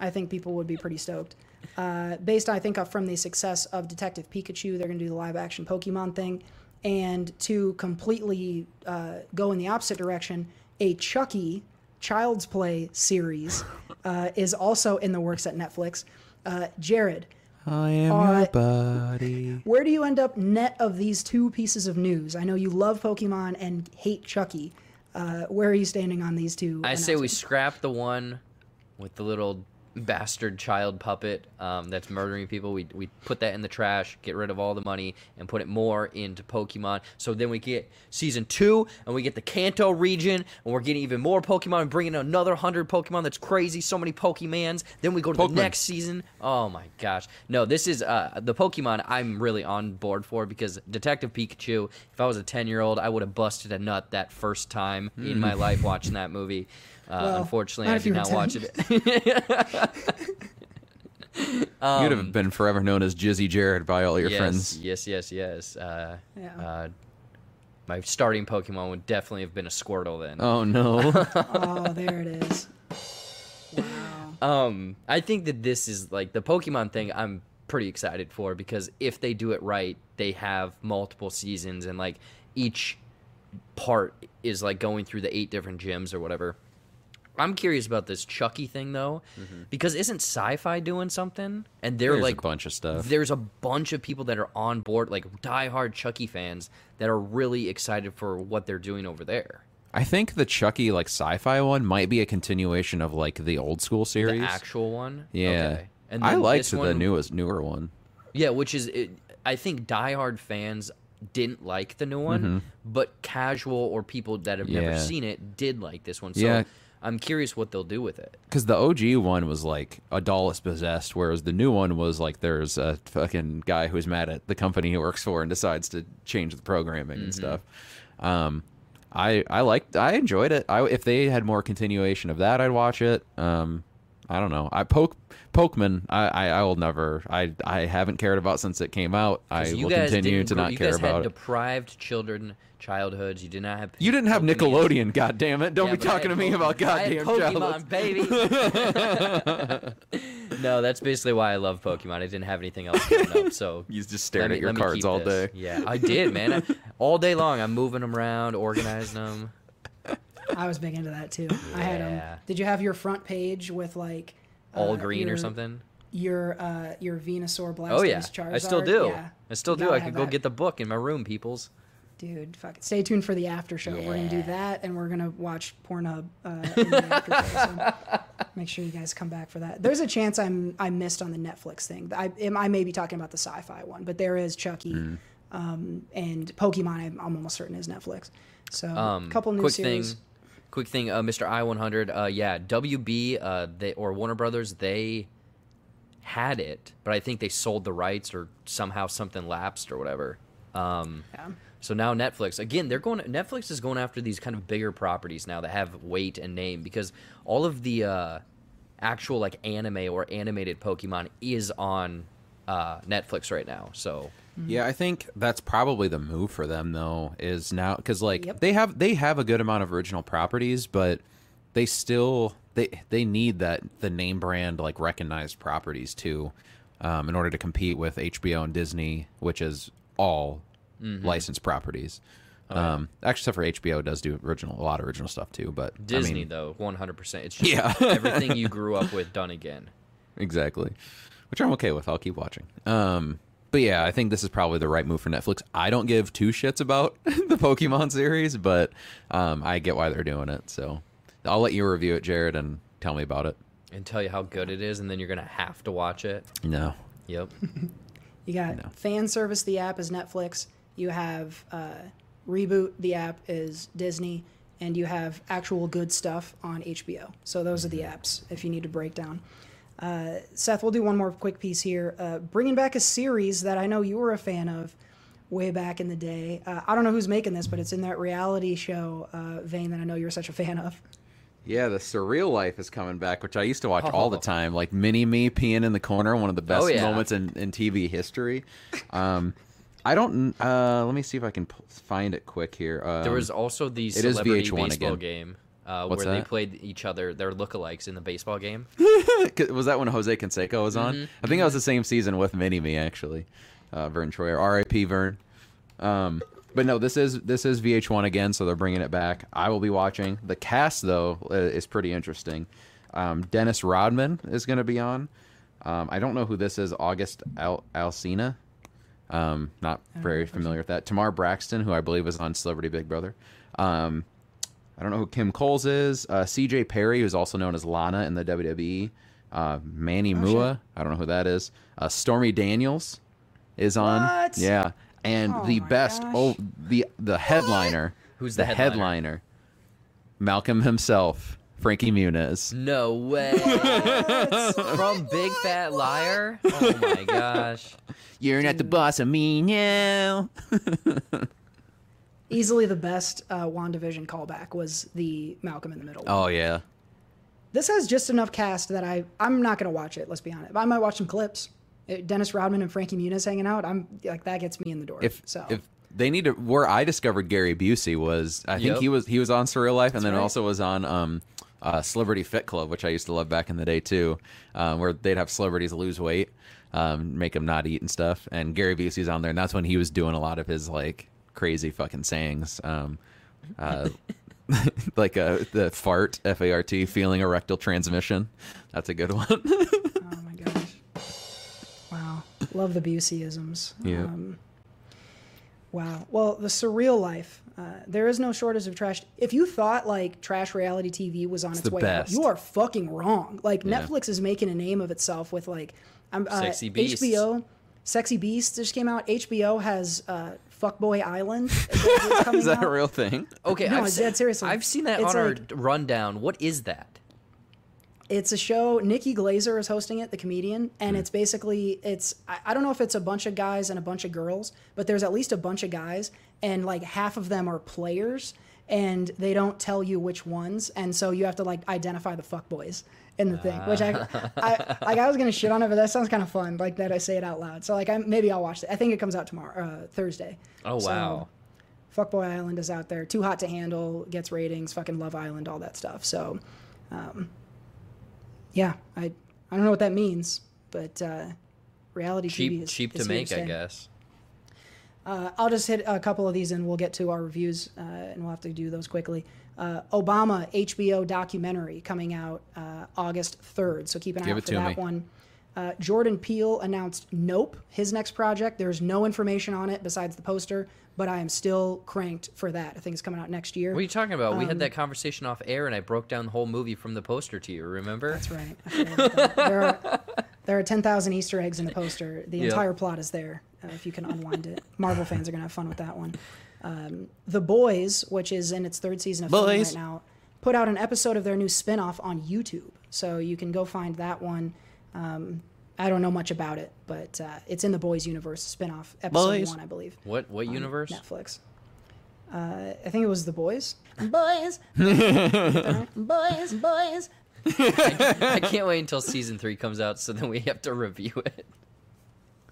I think people would be pretty stoked. Uh, based, I think, from the success of Detective Pikachu, they're going to do the live action Pokemon thing. And to completely uh, go in the opposite direction, a Chucky Child's Play series uh, is also in the works at Netflix. Uh, Jared, I am Uh, your buddy. where do you end up net of these two pieces of news? I know you love Pokemon and hate Chucky. Uh, where are you standing on these two? I say we scrap the one with the little bastard child puppet um, that's murdering people. We, we put that in the trash, get rid of all the money, and put it more into Pokemon. So then we get season two, and we get the Kanto region, and we're getting even more Pokemon, and bringing another hundred Pokemon. That's crazy. So many Pokemans. Then we go to Pokemon. the next season. Oh my gosh! No, this is uh, the Pokemon. I'm really on board for because Detective Pikachu. If I was a ten year old, I would have busted a nut that first time in my life watching that movie. Uh, Well, unfortunately, I did not 10. watch it. You'd Um, have been forever known as Jizzy Jared by all your yes, friends. yes, yes, yes. Uh, Yeah. uh, my starting Pokemon would definitely have been a Squirtle then. Oh no. Oh, there it is. Wow. Um, I think that this is like the Pokemon thing. I'm pretty excited for because if they do it right, they have multiple seasons and like each part is like going through the eight different gyms or whatever. I'm curious about this Chucky thing though, because isn't Sci-Fi doing something? And they're Mm-hmm. There's like a bunch of stuff. There's a bunch of people that are on board, like die-hard Chucky fans, that are really excited for what they're doing over there. I think the Chucky like sci-fi one might be a continuation of like the old school series. The actual one, yeah, Okay. And I liked the one- newest newer one. Yeah, which is it, I think die-hard fans didn't like the new one, but casual or people that have never Mm-hmm. Seen it did like this one. So Yeah. I'm curious what they'll do with it. Because the OG one was like a doll is possessed, whereas the new one was like there's a fucking guy who's mad at the company he works for and decides to change the programming and stuff. Um, I I liked I enjoyed it. I if they had more continuation of that, I'd watch it. Um, I don't know. I poke Pokemon. I, I I will never. I I haven't cared about since it came out. I 'Cause you will guys continue to not you care guys had about it. deprived children childhoods. You did not have. You didn't have Pokemon. Nickelodeon, God damn it! Don't Yeah, be talking to had me about Pokemon. I had goddamn Pokemon, childhoods. baby. no, that's basically why I love Pokemon. I didn't have anything else growing up, so You just let stared me- at your me cards keep all this. day. Yeah, I did, man. I- all day long, I'm moving them around, organizing them. I was big into that too. I had them. Yeah. Did you have your front page with like All uh, green your- or something. Your uh, your Venusaur Blastoise Oh yeah, Charizard. I still do. Yeah. I still do. I could go that. get the book in my room, peoples. Dude, fuck it. Stay tuned for the after show. We're gonna do that, and we're gonna watch Pornhub uh, in the after show. So make sure you guys come back for that. There's a chance I'm I missed on the Netflix thing. I I may be talking about the sci-fi one, but there is Chucky, Mm. um, and Pokemon. I'm, I'm almost certain is Netflix. So Um, couple new quick series. thing, quick thing. Uh, Mr. I 100. Uh, yeah, WB. Uh, they or Warner Brothers. They had it, but I think they sold the rights or somehow something lapsed or whatever. Um, Yeah. So now Netflix again. They're going. Netflix is going after these kind of bigger properties now that have weight and name because all of the uh, actual like anime or animated Pokemon is on uh, Netflix right now. So Yeah, I think that's probably the move for them though. Is now because like Yep. they have they have a good amount of original properties, but they still they they need that the name brand like recognized properties too, um, in order to compete with HBO and Disney, which is all Mm-hmm. licensed properties. Oh, um, actually, except for HBO does do original a lot of original stuff too. But Disney I mean, though, 100. percent It's just Yeah. everything you grew up with done again. Exactly. Which I'm okay with. I'll keep watching. Um but yeah, I think this is probably the right move for Netflix. I don't give two shits about the Pokemon series, but um I get why they're doing it. So I'll let you review it, Jared, and tell me about it. and tell you how good it is, and then you're gonna have to watch it. No. Yep. You got fan service. The app is Netflix. You have uh, reboot. The app is Disney, and you have actual good stuff on HBO. So those are the apps. If you need to break down. Uh, Seth, we'll do one more quick piece here. Uh, bringing back a series that I know you were a fan of way back in the day. Uh, I don't know who's making this, but it's in that reality show uh, vein that I know you're such a fan of. Yeah, the surreal life is coming back, which I used to watch all the Oh. time. Like mini me peeing in the corner, one of the best Oh, yeah. moments in, in TV history. Um I don't uh let me see if I can p- find it quick here. Um, There was also the is celebrity VH1 baseball again. game uh, What's where they played each other, their lookalikes in the baseball game. was that when Jose Canseco was on? I think that was the same season with Mini Me actually. Uh, Verne Troyer, R.I.P. Verne. Um, but no, this is this is VH1 again, so they're bringing it back. I will be watching. The cast though uh, is pretty interesting. Um, Dennis Rodman is going to be on. Um, I don't know who this is. August Al- Alsina. Um, not very familiar with that. Tamar Braxton, who I believe is on Celebrity Big Brother. Um, I don't know who Kim Coles is. Uh, C.J. Perry, who's also known as Lana in the WWE. Uh, Manny Mua, I don't know who that is. Uh, Stormy Daniels is on. What? Yeah, and Oh the best, gosh. oh the the headliner. Who's the headliner? headliner? Malcolm himself, Frankie Muniz. No way. From Big Fat Liar? Oh my gosh. You're not the boss of me now. Easily the best uh, WandaVision callback was the Malcolm in the Middle. Oh yeah, This has just enough cast that I I'm not gonna watch it. Let's be honest. I might watch some clips. Uh, Dennis Rodman and Frankie Muniz hanging out. I'm like that gets me in the door. if so if they need to where I discovered Gary Busey was I think he was he was on Surreal Life and then right. also was on um uh, Celebrity Fit Club, which I used to love back in the day too, um, where they'd have celebrities lose weight. um, make him not eat and stuff. And Gary Busey's on there, and that's when he was doing a lot of his like crazy fucking sayings. Um, uh, like uh, the fart, F A R T, feeling erectile transmission. That's a good one. Oh my gosh. Wow. Love the Buseyisms. Yeah. Um, wow. Well, the surreal life. Uh, there is no shortage of trash. If you thought like trash reality TV was on its, the way out, best. you are fucking wrong. Like Yeah. Netflix is making a name of itself with like um, uh, Sexy Beasts. HBO. Sexy Beast just came out. HBO has uh, Fuckboy Island. It's coming Is that a real thing? Okay, No, I've, it's se- dead seriously. I've seen that It's on like- our rundown. What is that? It's a show. Nikki Glazer is hosting it, the comedian, and hmm. it's basically it's. I, I don't know if it's a bunch of guys and a bunch of girls, but there's at least a bunch of guys, and like half of them are players, and they don't tell you which ones, and so you have to like identify the fuck boys in the thing. Which I, I like. I was gonna shit on it, but that sounds kind of fun. Like that, I say it out loud. So like, I maybe I'll watch it. I think it comes out tomorrow, uh, Thursday. Oh So, wow. Fuckboy Island is out there. Too hot to handle. Gets ratings. Fucking Love Island. All that stuff. So, um, yeah, I I don't know what that means, but uh, reality TV is cheap is to make, I guess. Uh, I'll just hit a couple of these and we'll get to our reviews, uh, and we'll have to do those quickly. Uh, Obama HBO documentary coming out uh, August 3rd, so keep an eye out for that me. one. Uh, Jordan Peele announced Nope, his next project. There's no information on it besides the poster, but I am still cranked for that. I think it's coming out next year. What are you talking about? we Um, had that conversation off air, and I broke down the whole movie from the poster to you. Remember? That's right. I forgot about that. there are there are ten thousand Easter eggs in the poster. The Yep. entire plot is there uh, if you can unwind it. Marvel fans are gonna have fun with that one. Um, the Boys, which is in its third season of filming Boys. right now, put out an episode of their new spin-off on YouTube, so you can go find that one. Um, I don't know much about it, but uh, it's in the Boys universe spin-off episode Boys. one, I believe. What what universe? Netflix. Uh, I think it was the Boys. Boys, boys, boys. I can't wait until season three comes out, so then we have to review it.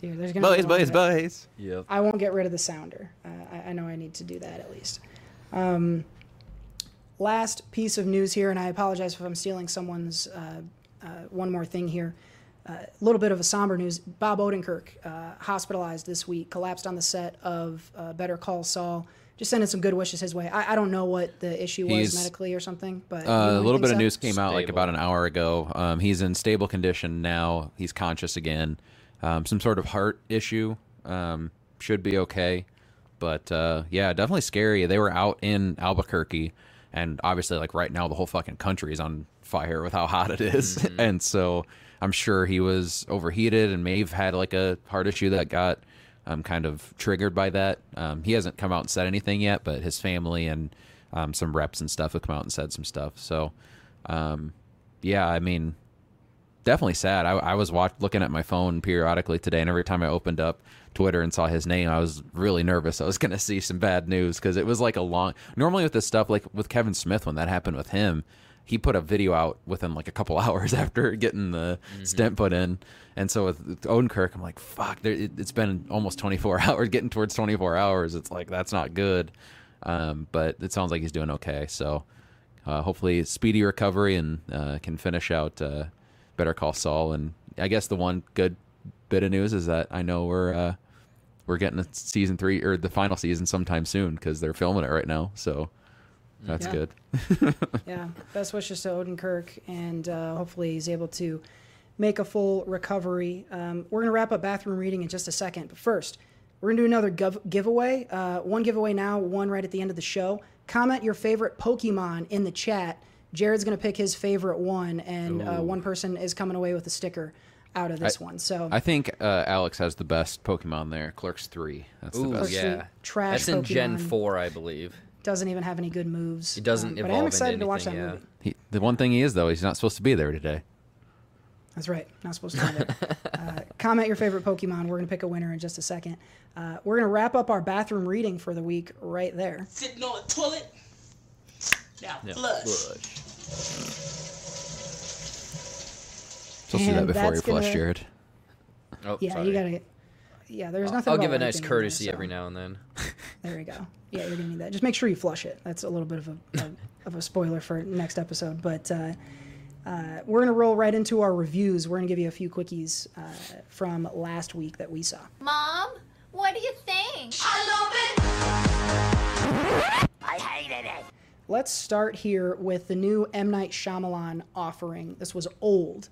Dude, there's gonna be Boys, a lot boys, of that. boys. Yep. I won't get rid of the sounder. Uh, I, I know I need to do that at least. Um, last piece of news here, and I apologize if I'm stealing someone's uh, uh, one more thing here. A little bit of a somber news. Bob Odenkirk, uh, hospitalized this week, collapsed on the set of uh, Better Call Saul. Just sending some good wishes his way. I, I don't know what the issue was He's- medically or something, but Uh, a little anything, bit of news came out like about an hour ago. Um, he's in stable condition now. He's conscious again. Um, some sort of heart issue. Um, should be okay. But uh, yeah, definitely scary. They were out in Albuquerque, and obviously, like right now, the whole fucking country is on fire with how hot it is. and so I'm sure he was overheated and may have had like a heart issue that got um, kind of triggered by that. Um, he hasn't come out and said anything yet, but his family and um, some reps and stuff have come out and said some stuff. So, um, yeah, I mean, definitely sad. I, I was watch, looking at my phone periodically today, and every time I opened up Twitter and saw his name, I was really nervous. I was going to see some bad news because it was like a long. Normally with this stuff, like with Kevin Smith, when that happened with him, he put a video out within like a couple hours after getting the stent put in. And so with, Odenkirk, I'm like, fuck, there, it, it's been almost 24 hours, getting towards 24 hours. It's like, that's not good. Um, but it sounds like he's doing okay. So uh, hopefully, speedy recovery and uh, can finish out uh, Better Call Saul. And I guess the one good bit of news is that I know we're uh, we're getting a season three or the final season sometime soon because they're filming it right now. So that's Yeah. good. yeah, best wishes to Odenkirk, and uh, hopefully he's able to make a full recovery. Um, we're gonna wrap up bathroom reading in just a second, but first, we're gonna do another gov- giveaway. Uh, one giveaway now, one right at the end of the show. Comment your favorite Pokemon in the chat. Jared's gonna pick his favorite one, and uh, one person is coming away with a sticker out of this one. So I think uh, Alex has the best Pokemon there. Clerks three. That's the best. yeah. trash That's in Gen four, I believe. doesn't even have any good moves. It doesn't Um, but I'm into excited to watch that anything, yeah. movie. He, the one thing he is though, he's not supposed to be there today. That's right. Not supposed to have it. uh, comment your favorite Pokemon. We're going to pick a winner in just a second. Uh, we're going to wrap up our bathroom reading for the week right there. Sitting on the toilet. Now flush. Supposed to do that before you flush, gonna- Jared. Oh, Yeah, sorry. you got to. Yeah, there's nothing. I'll give a nice wiping in there, courtesy so every now and then. There we go. Yeah, you're gonna need that. Just make sure you flush it. That's a little bit of a, of, of a spoiler for next episode. But uh, Uh, we're gonna roll right into our reviews. We're gonna give you a few quickies uh, from last week that we saw. Mom, what do you think? Let's start here with the new M Night Shyamalan offering. This was old,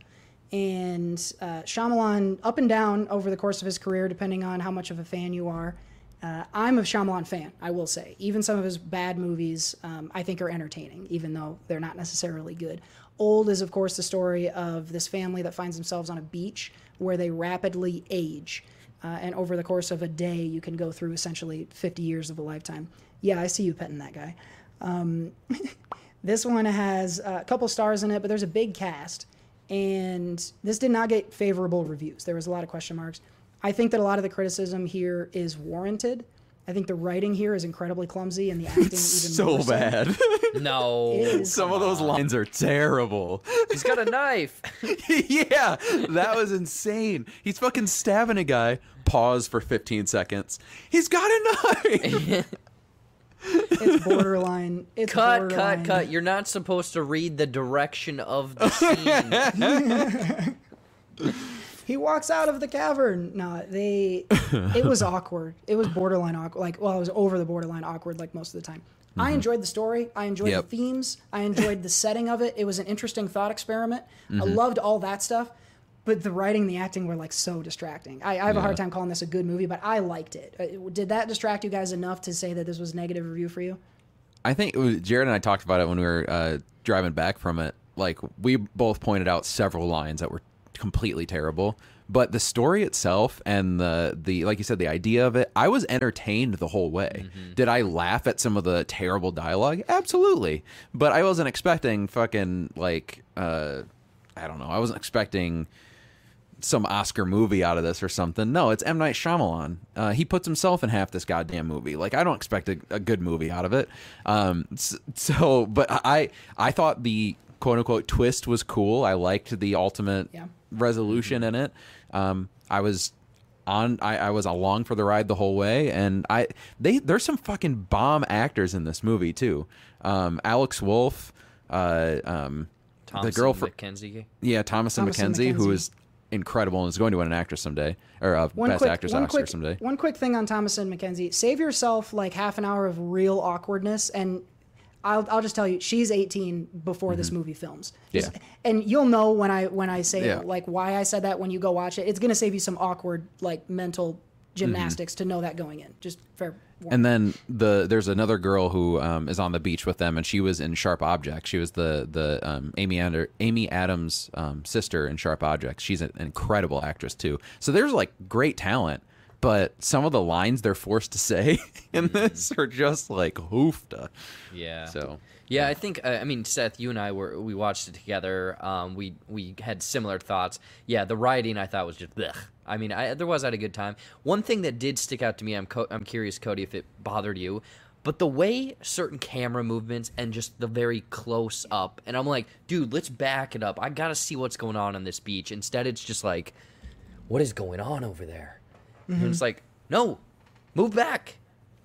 and uh, Shyamalan up and down over the course of his career, depending on how much of a fan you are. Uh, I'm a Shyamalan fan, I will say. Even some of his bad movies, um, I think, are entertaining, even though they're not necessarily good. Old is, of course, the story of this family that finds themselves on a beach where they rapidly age. Uh, and over the course of a day, you can go through essentially 50 years of a lifetime. Yeah, I see you petting that guy. Um, this one has a couple stars in it, but there's a big cast. And this did not get favorable reviews. There was a lot of question marks. I think that a lot of the criticism here is warranted. I think the writing here is incredibly clumsy and the acting even so more bad. No. Some of those lines are terrible. He's got a knife. yeah, that was insane. He's fucking stabbing a guy. Pause for 15 seconds. He's got a knife. It's borderline. It's cut, borderline. cut, cut. You're not supposed to read the direction of the scene. He walks out of the cavern. No, they. It was awkward. It was borderline awkward. Like, well, it was over the borderline awkward. Like most of the time. I enjoyed the story. I enjoyed Yep. the themes. I enjoyed the setting of it. It was an interesting thought experiment. I Mm-hmm. loved all that stuff. But the writing, and the acting were like so distracting. I, I have a hard time calling this a good movie, but I liked it. Uh, Did that distract you guys enough to say that this was a negative review for you? I think it was, Jared and I talked about it when we were uh, driving back from it. Like we both pointed out several lines that were completely terrible, but the story itself and the the like you said, the idea of it, I was entertained the whole way. Did I laugh at some of the terrible dialogue? Absolutely, but I wasn't expecting fucking like uh, I don't know. I wasn't expecting some Oscar movie out of this or something. No, it's M Night Shyamalan. Uh, he puts himself in half this goddamn movie. Like I don't expect a, a good movie out of it. Um, so, but I I thought the quote unquote twist was cool. I liked the ultimate Yeah. resolution in it. Um, I was on I, I was along for the ride the whole way and I they there's some fucking bomb actors in this movie too. Um, Alex Wolff, uh, um, Thompson the girl from McKenzie. yeah, Thomasin Thomasin McKenzie, who McKenzie. is incredible and is going to win an actor someday or a One best quick, actress one Oscar quick, someday. one quick thing on Thomasin McKenzie. Save yourself like half an hour of real awkwardness, and I'll, I'll just tell you, she's 18 before this movie films. Just- Mm-hmm. Yeah. and you'll know when I when I say Yeah. like why I said that when you go watch it. It's gonna save you some awkward like mental gymnastics to know that going in. Just fair. Mm-hmm. And then the there's another girl who um, is on the beach with them, and she was in Sharp Objects. She was the the um, Amy Ander, Amy Adams' um, sister in Sharp Objects. She's an incredible actress too. So there's like great talent, but some of the lines they're forced to say in this are just like hoofda. Yeah. So Yeah, I think uh, I mean Seth, you and I were we watched it together. Um, we we had similar thoughts. Yeah, the writing I thought was just blech. I mean, I otherwise I had a good time. One thing that did stick out to me, I'm co- I'm curious, Cody, if it bothered you, but the way certain camera movements and just the very close up, and I'm like, dude, let's back it up. I gotta see what's going on on this beach. Instead, it's just like, what is going on over there? And it's like, no, move back.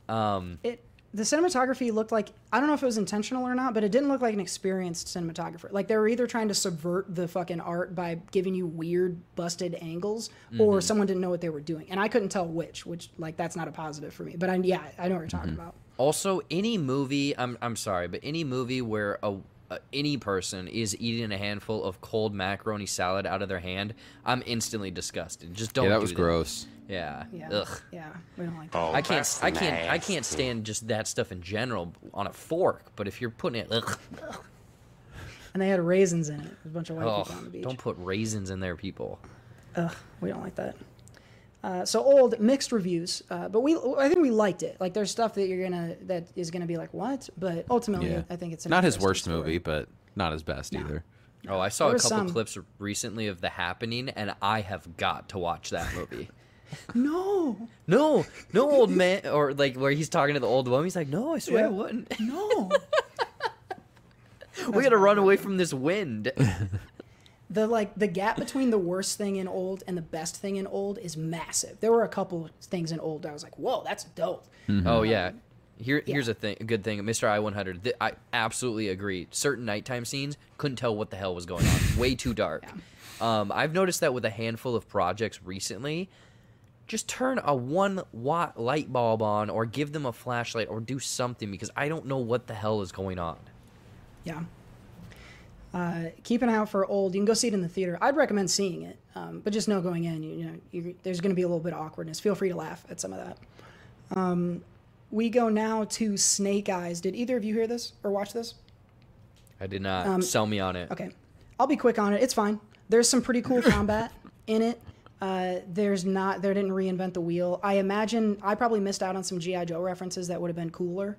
Um, it the cinematography looked like I don't know if it was intentional or not, but it didn't look like an experienced cinematographer. Like they were either trying to subvert the fucking art by giving you weird busted angles, or mm-hmm. someone didn't know what they were doing, and I couldn't tell which. Which like that's not a positive for me. But I yeah I know what you're talking mm-hmm. about. Also, any movie, I'm, I'm sorry, but any movie where a, a any person is eating a handful of cold macaroni salad out of their hand, I'm instantly disgusted. Just don't. yeah, that do was gross. Yeah. Yeah, Ugh. yeah, we don't like that. Oh, I can't. that's I can't. I can't stand just that stuff in general on a fork. But if you're putting it, ugh, And they had raisins in it. There's a bunch of white oh, people on the beach. don't put raisins in there, people. Ugh, we don't like that. Uh, so old mixed reviews, uh, but we I think we liked it. Like there's stuff that you're gonna that is gonna be like what, but ultimately Yeah, I think it's not his worst story. movie, but not his best either. Oh, I saw There a couple some- clips recently of The Happening, and I have got to watch that movie. No, no, no, old man, or like where he's talking to the old woman. He's like, "No, I swear Yeah. I wouldn't." no. we gotta run away from this wind. the like the gap between the worst thing in old and the best thing in old is massive. There were a couple things in old that I was like, whoa, that's dope. Oh yeah, Here, here's a thing, a good thing, Mr. I 100. Th- I absolutely agree. Certain nighttime scenes couldn't tell what the hell was going on. Way too dark. Yeah. Um, I've noticed that with a handful of projects recently. Just turn a one watt light bulb on, or give them a flashlight, or do something because I don't know what the hell is going on. Yeah. Uh, keep an eye out for old. You can go see it in the theater. I'd recommend seeing it, um, but just know going in, you, you know, you, there's going to be a little bit of awkwardness. Feel free to laugh at some of that. Um, we go now to Snake Eyes. Did either of you hear this or watch this? I did not Um, sell me on it. Okay, I'll be quick on it. It's fine. There's some pretty cool combat in it. Uh, there's not. They didn't reinvent the wheel. I imagine I probably missed out on some GI Joe references that would have been cooler.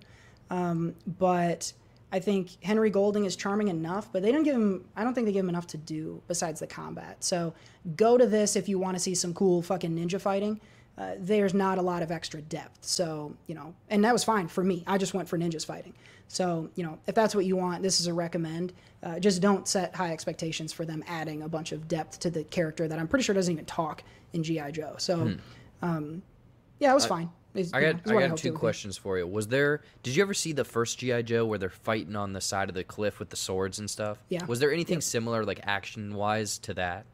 Um, but I think Henry Golding is charming enough. But they didn't give him. I don't think they give him enough to do besides the combat. So go to this if you want to see some cool fucking ninja fighting. Uh, there's not a lot of extra depth. So, you know, and that was fine for me. I just went for ninjas fighting. So, you know, if that's what you want, this is a recommend. Uh, just don't set high expectations for them adding a bunch of depth to the character that I'm pretty sure doesn't even talk in G.I. Joe. So, um, yeah, it was fine. Hmm. I got I got two questions for you. Was there did you ever see the first GI Joe where they're fighting on the side of the cliff with the swords and stuff? Yeah. Was there anything similar like action wise to that?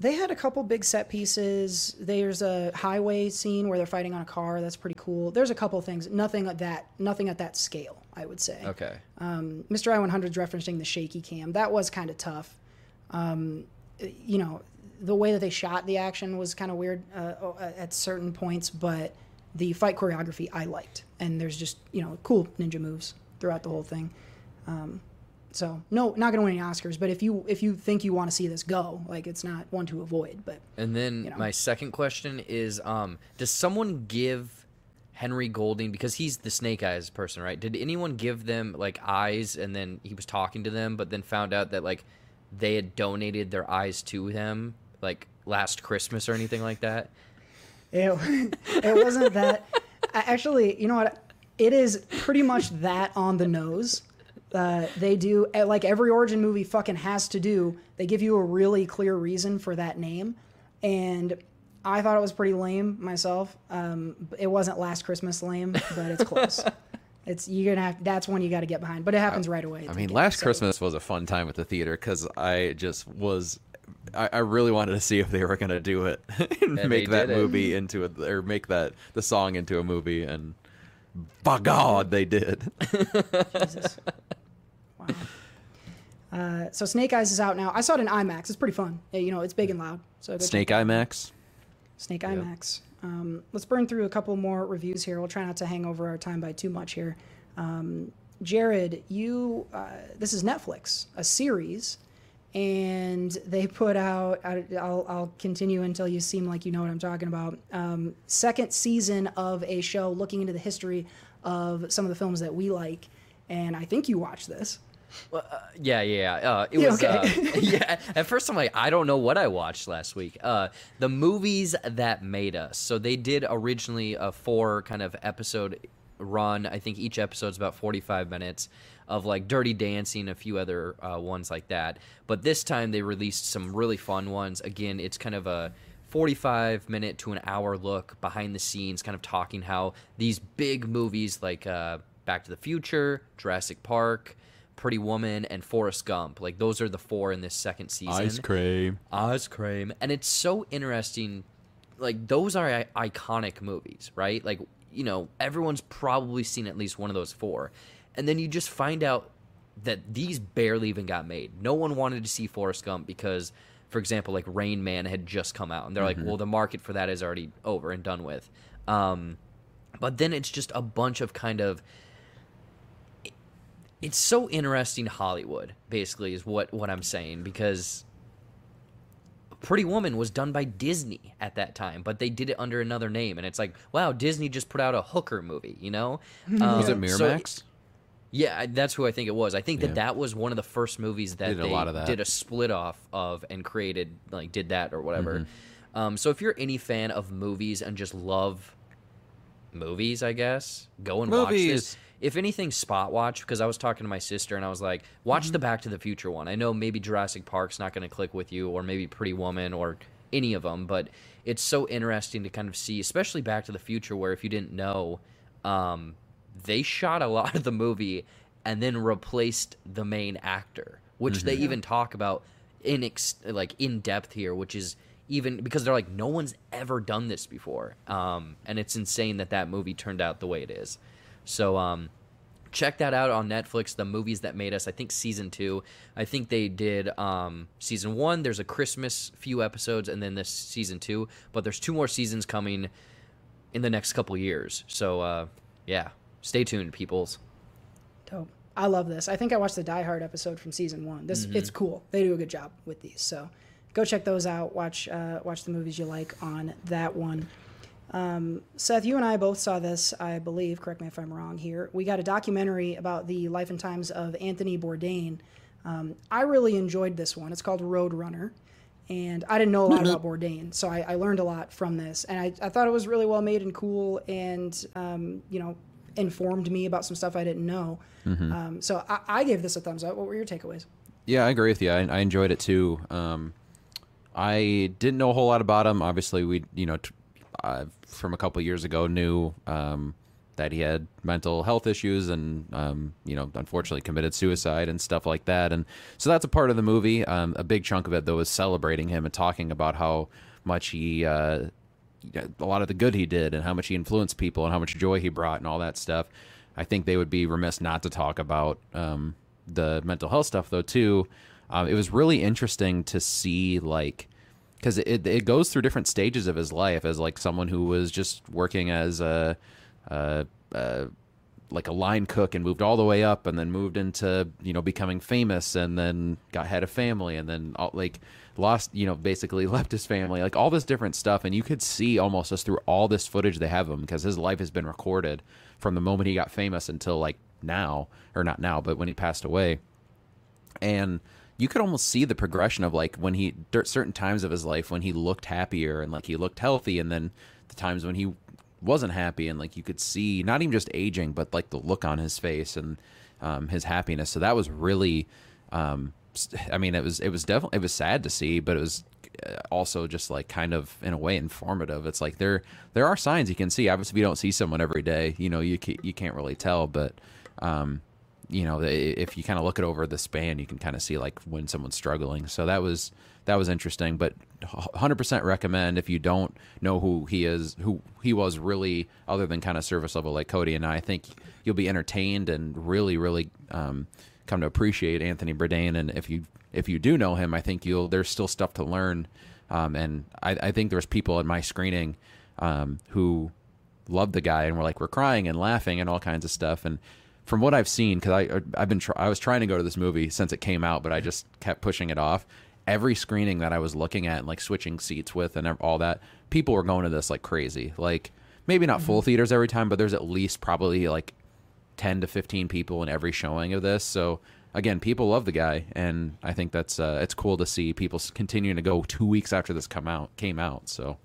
They had a couple big set pieces. There's a highway scene where they're fighting on a car. That's pretty cool. There's a couple things. Nothing at that. Nothing at that scale. I would say. Okay. Um, Mr. I 100's referencing the shaky cam. That was kind of tough. Um, you know, the way that they shot the action was kind of weird uh, at certain points, but the fight choreography I liked. And there's just, you know, cool ninja moves throughout the whole thing. Um, so no, not gonna win any Oscars, but if you if you think you want to see this, go. Like it's not one to avoid, but And then You know. my second question is um does someone give Henry Golding because he's the snake eyes person, right? Did anyone give them like eyes and then he was talking to them but then found out that like they had donated their eyes to him like last Christmas or anything like that? It, it wasn't that. I- Actually, you know what? It is pretty much that on the nose. Uh, they do eh, like every origin movie fucking has to do. They give you a really clear reason for that name, and I thought it was pretty lame myself. Um, it wasn't Last Christmas lame, but it's close. it's you're gonna have. That's one you got to get behind, but it happens right away. I mean, last so- Christmas was a fun time at the theater because I just was. I, I really wanted to see if they were going to do it and And make that did it. movie into a, or make that the song into a movie, and by God, they did. Jesus. Wow. Uh, so Snake Eyes is out now. I saw it in IMAX. It's pretty fun. Yeah, you know, it's big and loud. So go check Snake it out. Eye Max. Snake IMAX. Um, let's burn through a couple more reviews here. We'll try not to hang over our time by too much here. Um, Jared, you uh, this is Netflix, a series, and they put out. I- I'll, I'll continue until you seem like you know what I'm talking about. Um, second season of a show looking into the history of some of the films that we like, and I think you watched this. Yeah, yeah. yeah. Uh, it was. okay. Uh, yeah. At first, I'm like, I don't know what I watched last week. Uh, the movies that made us. So they did originally a four kind of episode run. I think each episode's about 45 minutes of like Dirty Dancing, a few other uh, ones like that. But this time they released some really fun ones. Again, it's kind of a 45 minute to an hour look behind the scenes, kind of talking how these big movies like uh, Back to the Future, Jurassic Park. Pretty Woman and Forrest Gump. Like those are the four in this second season. Ice cream. Ice cream. And it's so interesting. Like those are I- iconic movies, right? Like you know everyone's probably seen at least one of those four, and then you just find out that these barely even got made. No one wanted to see Forrest Gump because, for example, like Rain Man had just come out, and they're like, well, the market for that is already over and done with. Um, but then it's just a bunch of kind of it's so interesting Hollywood basically is what what I'm saying because Pretty Woman was done by Disney at that time, but they did it under another name, and it's like, wow, Disney just put out a hooker movie, you know? Was it Um, so- Miramax? Yeah, that's who I think it was. I think that Yeah. that was one of the first movies that They did a they lot of that. did a split off of and created, like, did that or whatever. Mm-hmm. Um, so if you're any fan of movies and just love movies, I guess, go and watch Movies. this. If anything, spot watch because I was talking to my sister and I was like, watch Mm-hmm. the Back to the Future one. I know maybe Jurassic Park's not going to click with you, or maybe Pretty Woman, or any of them, but it's so interesting to kind of see, especially Back to the Future, where if you didn't know, um, they shot a lot of the movie and then replaced the main actor, which they even talk about in ex- like in depth here, which is even because they're like no one's ever done this before, um, and it's insane that that movie turned out the way it is. So um, check that out on Netflix. The movies that made us. I think season two. I think they did um, season one. There's a Christmas few episodes, and then this season two. But there's two more seasons coming in the next couple years. So uh, yeah, stay tuned, peoples. Dope. I love this. I think I watched the Die Hard episode from season one. This it's cool. They do a good job with these. So go check those out. Watch uh, watch the movies you like on that one. Um, Seth, you and I both saw this, I believe. Correct me if I'm wrong here. We got a documentary about the life and times of Anthony Bourdain. Um, I really enjoyed this one. It's called Road Runner. And I didn't know a lot about Bourdain, so I, I learned a lot from this. And I, I thought it was really well made and cool and, um, you know, informed me about some stuff I didn't know. Um, so I, I gave this a thumbs up. What were your takeaways? Yeah, I agree with you. I, I enjoyed it too. Um, I didn't know a whole lot about him. Obviously, we you know t- uh, from a couple of years ago knew um, that he had mental health issues and um, you know unfortunately committed suicide and stuff like that. And so that's a part of the movie. Um, a big chunk of it though is celebrating him and talking about how much he. Uh, a lot of the good he did and how much he influenced people and how much joy he brought and all that stuff. I think they would be remiss not to talk about um, the mental health stuff though too. Um, it was really interesting to see like because it it goes through different stages of his life as like someone who was just working as a, a, a like a line cook and moved all the way up and then moved into you know becoming famous and then got had a family and then all, like lost you know basically left his family like all this different stuff. And you could see almost just through all this footage they have of him because his life has been recorded from the moment he got famous until like now or not now but when he passed away. And you could almost see the progression of like when he certain times of his life when he looked happier and like he looked healthy and then the times when he wasn't happy and like you could see not even just aging but like the look on his face and um, his happiness. So that was really um, i mean it was it was definitely it was sad to see but it was uh, also just like kind of in a way informative it's like there there are signs you can see obviously if you don't see someone every day you know you can't, you can't really tell but um, you know, if you kind of look it over the span, you can kind of see like when someone's struggling. So that was that was interesting. But 100% recommend if you don't know who he is, who he was really, other than kind of service level like Cody and I. I think you'll be entertained and really, really um, come to appreciate Anthony Bourdain. And if you if you do know him, I think you'll there's still stuff to learn. Um, and I, I think there's people in my screening um, who loved the guy and were like we're crying and laughing and all kinds of stuff and from what I've seen because I I've been try, I was trying to go to this movie since it came out but I just kept pushing it off every screening that I was looking at and like switching seats with and all that people were going to this like crazy like maybe not full theaters every time but there's at least probably like 10 to 15 people in every showing of this so again people love the guy and I think that's uh, it's cool to see people continuing to go 2 weeks after this come out came out so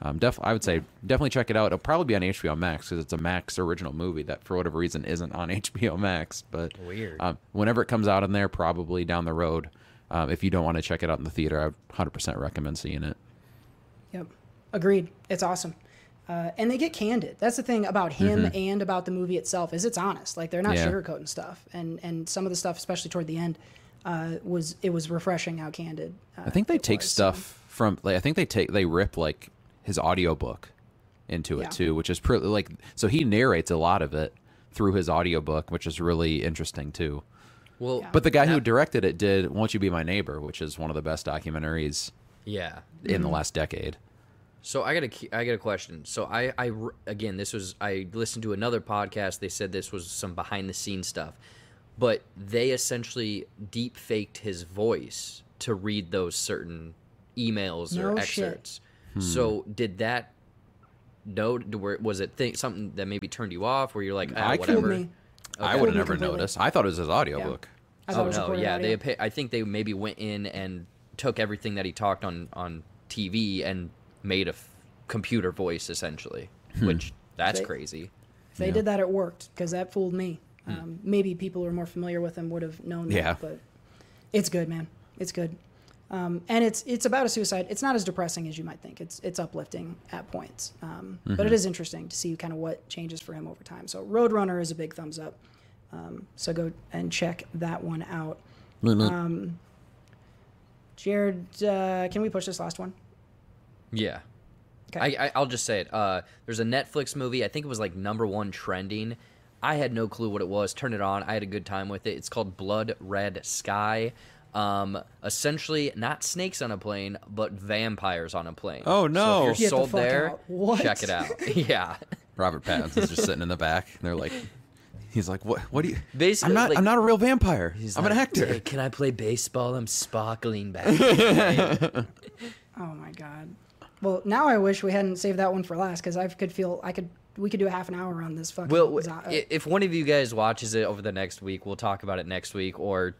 um, def- I would say definitely check it out. It'll probably be on HBO Max because it's a Max original movie that for whatever reason isn't on HBO Max. But Weird. Um, whenever it comes out in there, probably down the road. Um, if you don't want to check it out in the theater, I would 100% recommend seeing it. Yep. Agreed. It's awesome. Uh, and they get candid. That's the thing about him and about the movie itself is it's honest. Like they're not Yeah. sugarcoating stuff. And and some of the stuff, especially toward the end, uh, was it was refreshing how candid. Uh, I think they take was. stuff from like I think they take they rip like his audiobook into it Yeah. too, which is pretty like so he narrates a lot of it through his audiobook, which is really interesting too. Well, But the guy who directed it did "Won't You Be My Neighbor," which is one of the best documentaries yeah. in Mm-hmm. the last decade. So I got a I got a question. So I again this was I listened to another podcast. They said this was some behind the scenes stuff, but they essentially deep faked his voice to read those certain emails or No shit. excerpts. So did that? No, was it th- something that maybe turned you off? Where you're like, ah, I couldn't- Fooled whatever. me. I would have never completely. noticed. I thought it was his audiobook. I thought Oh it no, yeah, audio. they. I think they maybe went in and took everything that he talked on on TV and made a f- computer voice essentially, which that's They- crazy. If they did that, it worked because that fooled me. Um, maybe people who are more familiar with him would have known that, Yeah. but it's good, man. It's good. Um, and it's it's about a suicide. It's not as depressing as you might think. It's it's uplifting at points, um, but it is interesting to see kind of what changes for him over time. So Roadrunner is a big thumbs up. Um, so go and check that one out. Um, Jared, uh, can we push this last one? Yeah. Okay. I, I I'll just say it. Uh, there's a Netflix movie. I think it was like number one trending. I had no clue what it was. Turned it on. I had a good time with it. It's called Blood Red Sky. Um, essentially, not snakes on a plane, but vampires on a plane. Oh, So no. if you're the sold fuck there. What? check it out. yeah. Robert Pattinson's just sitting in the back, and they're like, he's like, what? What do you? Basically, I'm not. like- I'm not a real vampire. He's I'm an like, actor. "Hey, can I play baseball? I'm sparkling back. Oh my god. Well, now I wish we hadn't saved that one for last because I could feel I could we could do a half an hour on this fucking. Well, zo- uh, if one of you guys watches it over the next week, we'll talk about it next week, or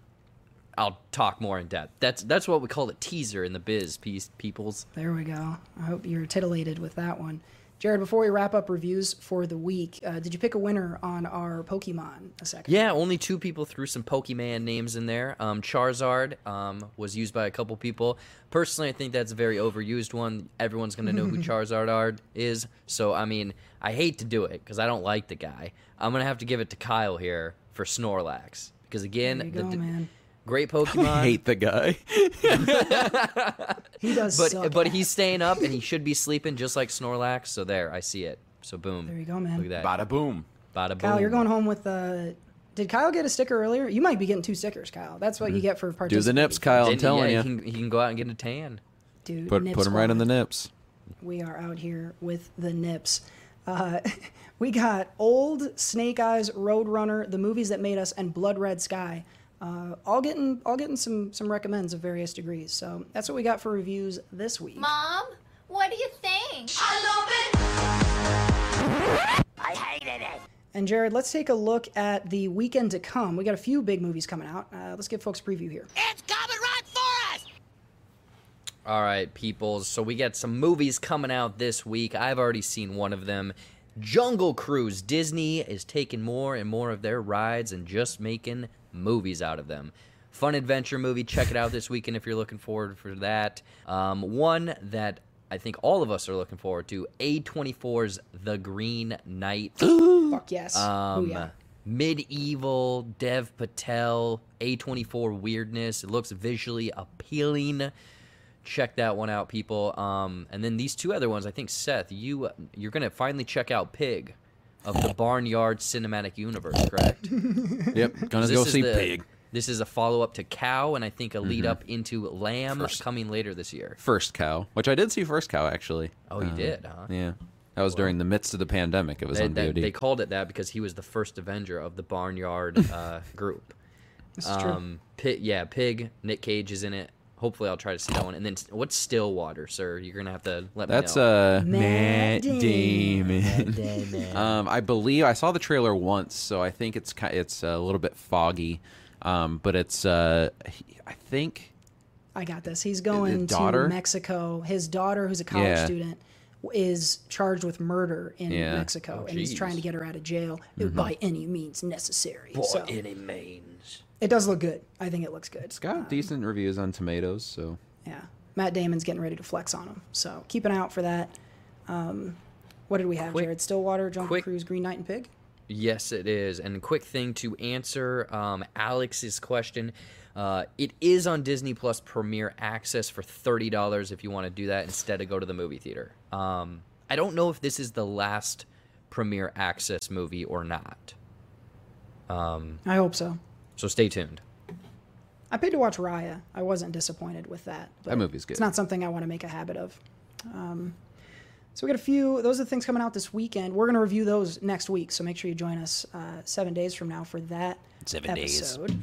I'll talk more in depth. That's that's what we call a teaser in the biz, piece peoples. There we go. I hope you're titillated with that one. Jared, before we wrap up reviews for the week, uh, did you pick a winner on our Pokemon a second? Yeah, only two people threw some Pokemon names in there. Um, Charizard um, was used by a couple people. Personally, I think that's a very overused one. Everyone's going to know who Charizard are- is. So, I mean, I hate to do it because I don't like the guy. I'm going to have to give it to Kyle here for Snorlax. Because, again, There you the, go, the- man. great I Pokemon. hate the guy. He does but suck but ass. he's staying up and he should be sleeping just like Snorlax. So there, I see it. So boom. There you go, man. Look at that. Bada boom. Bada boom. Kyle, you're going home with uh Did Kyle get a sticker earlier? You might be getting two stickers, Kyle. That's what you get for Mm-hmm. Do participating. the nips, Kyle. I'm telling yeah, you. He can, he can go out and get a tan. Dude, Put Nip put him right in the nips. We are out here with the nips. Uh, we got old Snake Eyes, Roadrunner, the movies that made us, and Blood Red Sky. Uh, all getting all getting some some recommends of various degrees. So that's what we got for reviews this week. Mom, what do you think? I love it. I hated it. And Jared, let's take a look at the weekend to come. We got a few big movies coming out. Uh, let's give folks a preview here. It's coming right for us. All right, peoples. So we got some movies coming out this week. I've already seen one of them. Jungle Cruise. Disney is taking more and more of their rides and just making movies out of them. Fun adventure movie. Check it out this weekend if you're looking forward for that. Um, one that I think all of us are looking forward to. A24's The Green Knight. Fuck yes. Um, Ooh, yeah. medieval Dev Patel A24 weirdness. It looks visually appealing. Check that one out, people. Um, and then these two other ones, I think Seth, you you're gonna finally check out Pig of the Barnyard Cinematic Universe, correct? Yep. Gonna go see the- Pig. This is a follow up to Cow, and I think a Mm-hmm. lead up into Lamb coming later this year. First cow, which I did see first cow actually. Oh, you Uh, did, huh? Yeah. That was during the midst of the pandemic. It was They, on they, VOD. they called it that because he was the first Avenger of the Barnyard uh, group. This is true. Um, Pig, yeah, Pig. Nick Cage is in it. Hopefully, I'll try to see that one. And then, what's Stillwater, sir? You're gonna have to let That's me know. uh Matt Matt Damon. Damon. um, I believe I saw the trailer once, so I think it's ki- it's a little bit foggy. Um, but it's uh, I think I got this. He's going to daughter? Mexico. His daughter, who's a college Yeah. student, is charged with murder in Yeah. Mm-hmm. Mexico, Oh, and he's trying to get her out of jail by any means necessary. For So any means. It does look good. I think it looks good. it's got decent reviews on Tomatoes. So Yeah, Matt Damon's getting ready to flex on him, so keep an eye out for that. Um, what did we have, Quick- Jared? Stillwater, John quick- Cruise, Green Knight, and Pig. Yes, it is. And quick thing to answer um, Alex's question. Uh, it is on Disney Plus Premier Access for thirty dollars if you want to do that instead of go to the movie theater. Um, I don't know if this is the last Premier Access movie or not. Um, I hope so. So stay tuned. I paid to watch Raya. I wasn't disappointed with that. but movie's good. It's not something I want to make a habit of. Um, so we got a few. Those are the things coming out this weekend. We're going to review those next week. So make sure you join us uh, seven days from now for that Seven days. episode.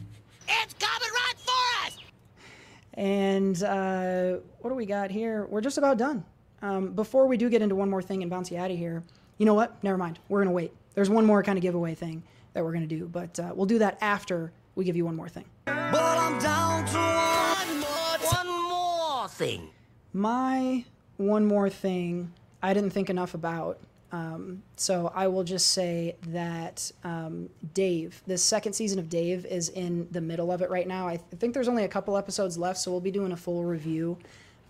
It's coming right for us! And uh, what do we got here? We're just about done. Um, before we do get into one more thing and bounce you out of here, you know what? Never mind. We're going to wait. There's one more kind of giveaway thing that we're going to do, but uh, we'll do that after we give you one more thing. But I'm down to one more, one more thing. My one more thing I didn't think enough about Um, so I will just say that um, Dave, the second season of Dave is in the middle of it right now. I th- think there's only a couple episodes left, so we'll be doing a full review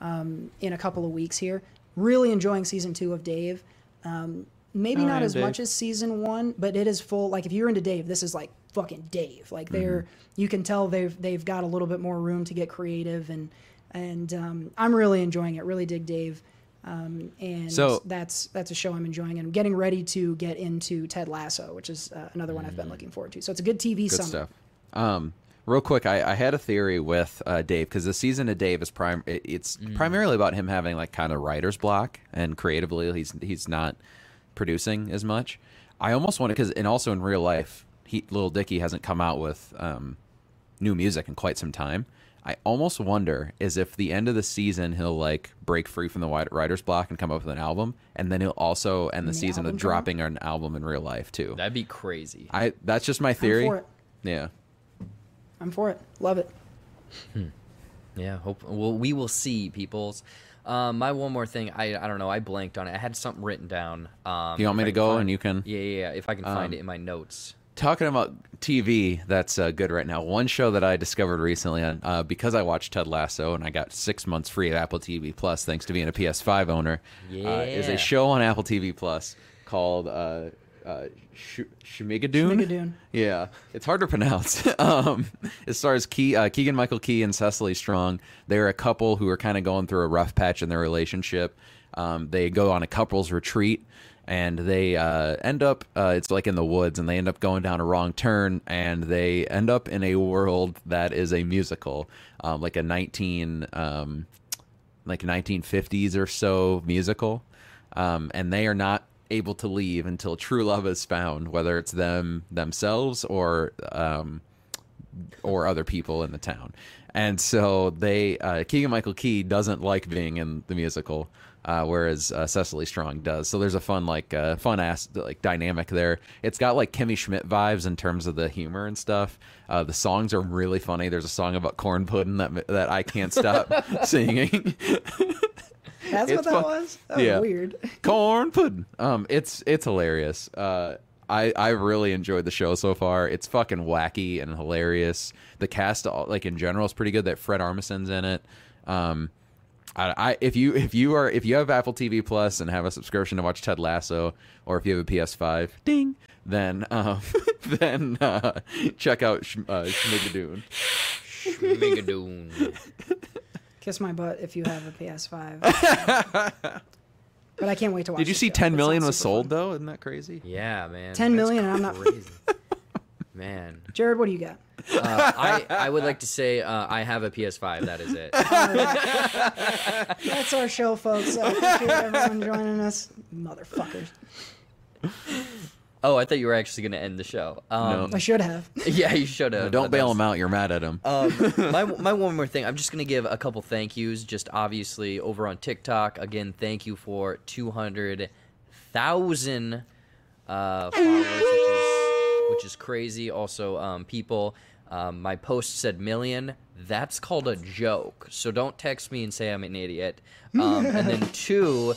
um, in a couple of weeks here. Really enjoying season two of Dave. Um, maybe Oh, not yeah, as Dave. much as season one, but it is full. Like if you're into Dave, this is like fucking Dave. Like they're Mm-hmm. you can tell they've they've got a little bit more room to get creative and and um, I'm really enjoying it. Really dig Dave. Um, and So- that's that's a show I'm enjoying, and I'm getting ready to get into Ted Lasso, which is uh, another one I've been looking forward to. So it's a good TV Mm. Good summer. stuff. Um, real quick, I, I had a theory with uh, Dave because the season of Dave is prime. It, it's primarily about him having like kind of writer's block and creatively he's he's not producing as much. I almost want to because and also in real life, he Lil Dicky hasn't come out with um, new music in quite some time. I almost wonder is if the end of the season he'll like break free from the writer's block and come up with an album, and then he'll also end the An season album with dropping an album in real life too. That'd be crazy. I that's just my theory. for it. Yeah. I'm for it. Love it. Yeah, hope well we will see, peoples. Um, my one more thing, I I don't know, I blanked on it. I had something written down. Um, Do you want me to go find- and you can- Yeah, yeah, yeah. If I can find Um, it in my notes. Talking about TV, that's uh, good right now. One show that I discovered recently, on, uh, because I watched Ted Lasso and I got six months free of Apple TV Plus thanks to being a PS5 owner, uh, is a show on Apple TV Plus called uh, uh, Sh- Schmigadoon. Schmigadoon. Yeah, it's hard to pronounce. um, it stars Key, uh, Keegan Michael Key and Cecily Strong. They're a couple who are kind of going through a rough patch in their relationship. Um, they go on a couples retreat and they uh, end up, uh, it's like in the woods, and they end up going down a wrong turn and they end up in a world that is a musical, um, like a 19. Um, like 1950s or so musical, um, and they are not able to leave until true love is found, whether it's them themselves or um, or other people in the town. And so they uh, Keegan Michael Key doesn't like being in the musical, uh, whereas uh, Cecily Strong does. So there's a fun like uh, fun ass like dynamic there. It's got like Kimmy Schmidt vibes in terms of the humor and stuff. Uh, the songs are really funny. There's a song about corn pudding that that I can't stop singing. That's It's what that fun. was. That was Yeah. weird. corn pudding. Um, it's it's hilarious. Uh, I I really enjoyed the show so far. It's fucking wacky and hilarious. The cast, like in general, is pretty good. That Fred Armisen's in it. Um, I, I if you if you are if you have Apple TV Plus and have a subscription to watch Ted Lasso, or if you have a PS5, ding, then um, then uh, check out Sh- uh, Schmigadoon. Megadoon. Kiss my butt if you have a PS5. but I can't wait to watch. Did you the see show. 10 It million sounds was sold fun. though? Isn't that crazy? Yeah, man. 10 that's million and I'm not- crazy. Man, Jared, what do you got? uh, I I would like to say uh, I have a PS5. That is it. That's our show, folks. I appreciate everyone joining us, motherfuckers. Oh, I thought you were actually going to end the show. Um, I should have. Yeah, you should have. Don't bail him out. You're mad at him. Um, my my one more thing. I'm just gonna give a couple thank yous. Just obviously over on TikTok. Again, thank you for 200,000 uh, followers, which is crazy. Also, um, people. Um, my post said million. That's called a joke. So don't text me and say I'm an idiot. Um, and then two,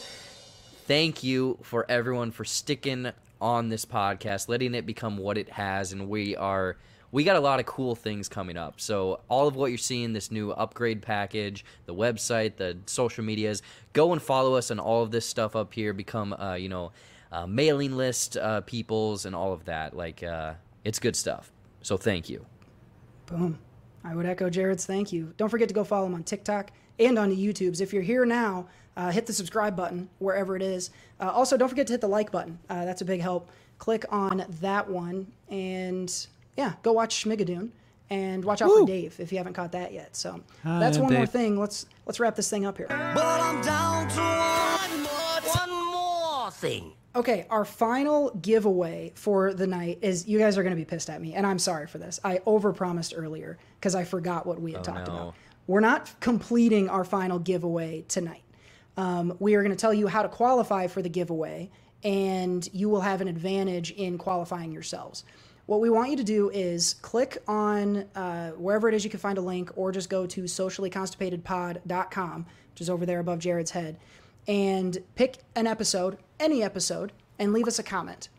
thank you for everyone for sticking on this podcast, letting it become what it has, and we are we got a lot of cool things coming up. So all of what you're seeing, this new upgrade package, the website, the social medias, go and follow us on all of this stuff up here. Become uh, you know uh, mailing list uh, peoples and all of that. Like uh, it's good stuff. So thank you. Boom. I would echo Jared's thank you. Don't forget to go follow him on TikTok and on the YouTubes. If you're here now, uh, hit the subscribe button wherever it is. Uh, also, don't forget to hit the like button. Uh, that's a big help. Click on that one and yeah, go watch Schmigadoon and watch out for Dave if you haven't caught that yet. So that's one more thing. Let's let's wrap this thing up here. But I'm down to one more, one more thing. Okay, our final giveaway for the night is you guys are going to be pissed at me, and I'm sorry for this. I overpromised earlier because I forgot what we had talked no. about. We're not completing our final giveaway tonight. Um, we are going to tell you how to qualify for the giveaway, and you will have an advantage in qualifying yourselves. What we want you to do is click on uh, wherever it is you can find a link, or just go to sociallyconstipatedpod.com, which is over there above Jared's head, and pick an episode, any episode, and leave us a comment.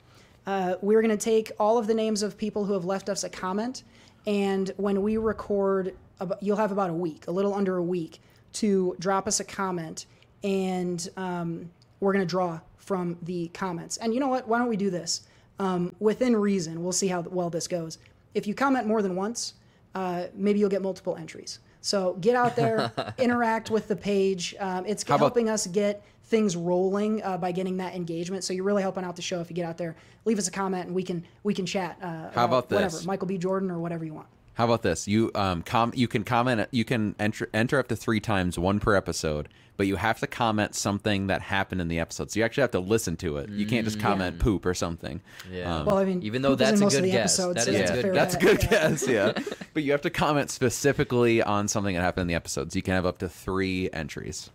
Uh, we're going to take all of the names of people who have left us a comment, and when we record, you'll have about a week, a little under a week, to drop us a comment, and um, we're going to draw from the comments. And you know what? Why don't we do this? Um, within reason, we'll see how well this goes. If you comment more than once, uh, maybe you'll get multiple entries. So get out there, interact with the page. Um, it's How about- helping us get things rolling uh, by getting that engagement. So you're really helping out the show if you get out there. Leave us a comment and we can we can chat. Uh, How about whatever, this? Michael B. Jordan or whatever you want. How about this? You um com you can comment you can enter enter up to three times, one per episode, but you have to comment something that happened in the episode. So you actually have to listen to it. You can't just comment poop or something. Yeah. Um, Well, I mean, Even though poop is in that's a good guess. episodes, That so is a that's good- that's a good yeah. guess, yeah. but you have to comment specifically on something that happened in the episodes. You can have up to three entries.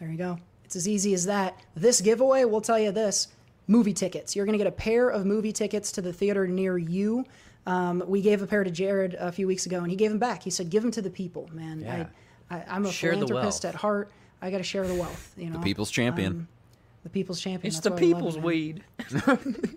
There you go. It's as easy as that. This giveaway, we'll tell you this movie tickets. You're going to get a pair of movie tickets to the theater near you. Um, we gave a pair to Jared a few weeks ago, and he gave them back. He said, "Give them to the people, man. Yeah. I, I, I'm a Share philanthropist at heart. I got to share the wealth. You know, The people's champion. Um, the people's champion. It's That's the why love people's him, weed.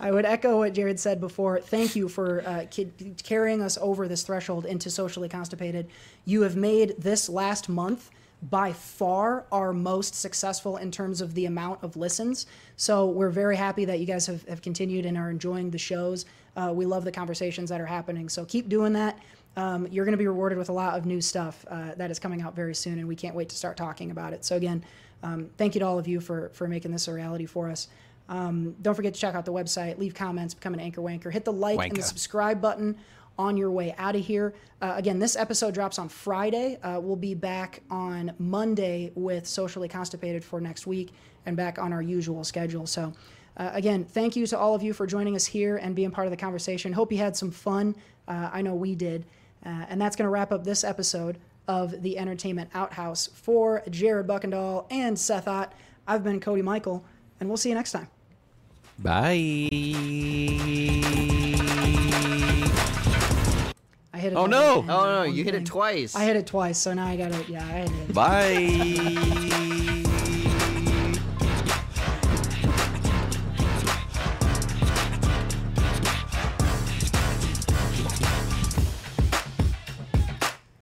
I would echo what Jared said before. Thank you for uh, ki- carrying us over this threshold into socially constipated. You have made this last month by far our most successful in terms of the amount of listens. So we're very happy that you guys have, have continued and are enjoying the shows. Uh, we love the conversations that are happening. So keep doing that. Um, you're going to be rewarded with a lot of new stuff uh, that is coming out very soon, and we can't wait to start talking about it. So again, um, thank you to all of you for for making this a reality for us. Um, don't forget to check out the website, leave comments, become an anchor wanker, hit the like and the subscribe button on your way out of here. Uh, again, this episode drops on Friday. Uh, we'll be back on Monday with Socially Constipated for next week and back on our usual schedule. So, uh, again, thank you to all of you for joining us here and being part of the conversation. Hope you had some fun. Uh, I know we did. Uh, and that's going to wrap up this episode of the Entertainment Outhouse for Jared Buckendahl and Seth Ott. I've been Cody Michael, and we'll see you next time. Bye. I hit it. Oh, no. Oh no, one you hit thing. it twice. I hit it twice, so now I got to, yeah, I hit it. Bye.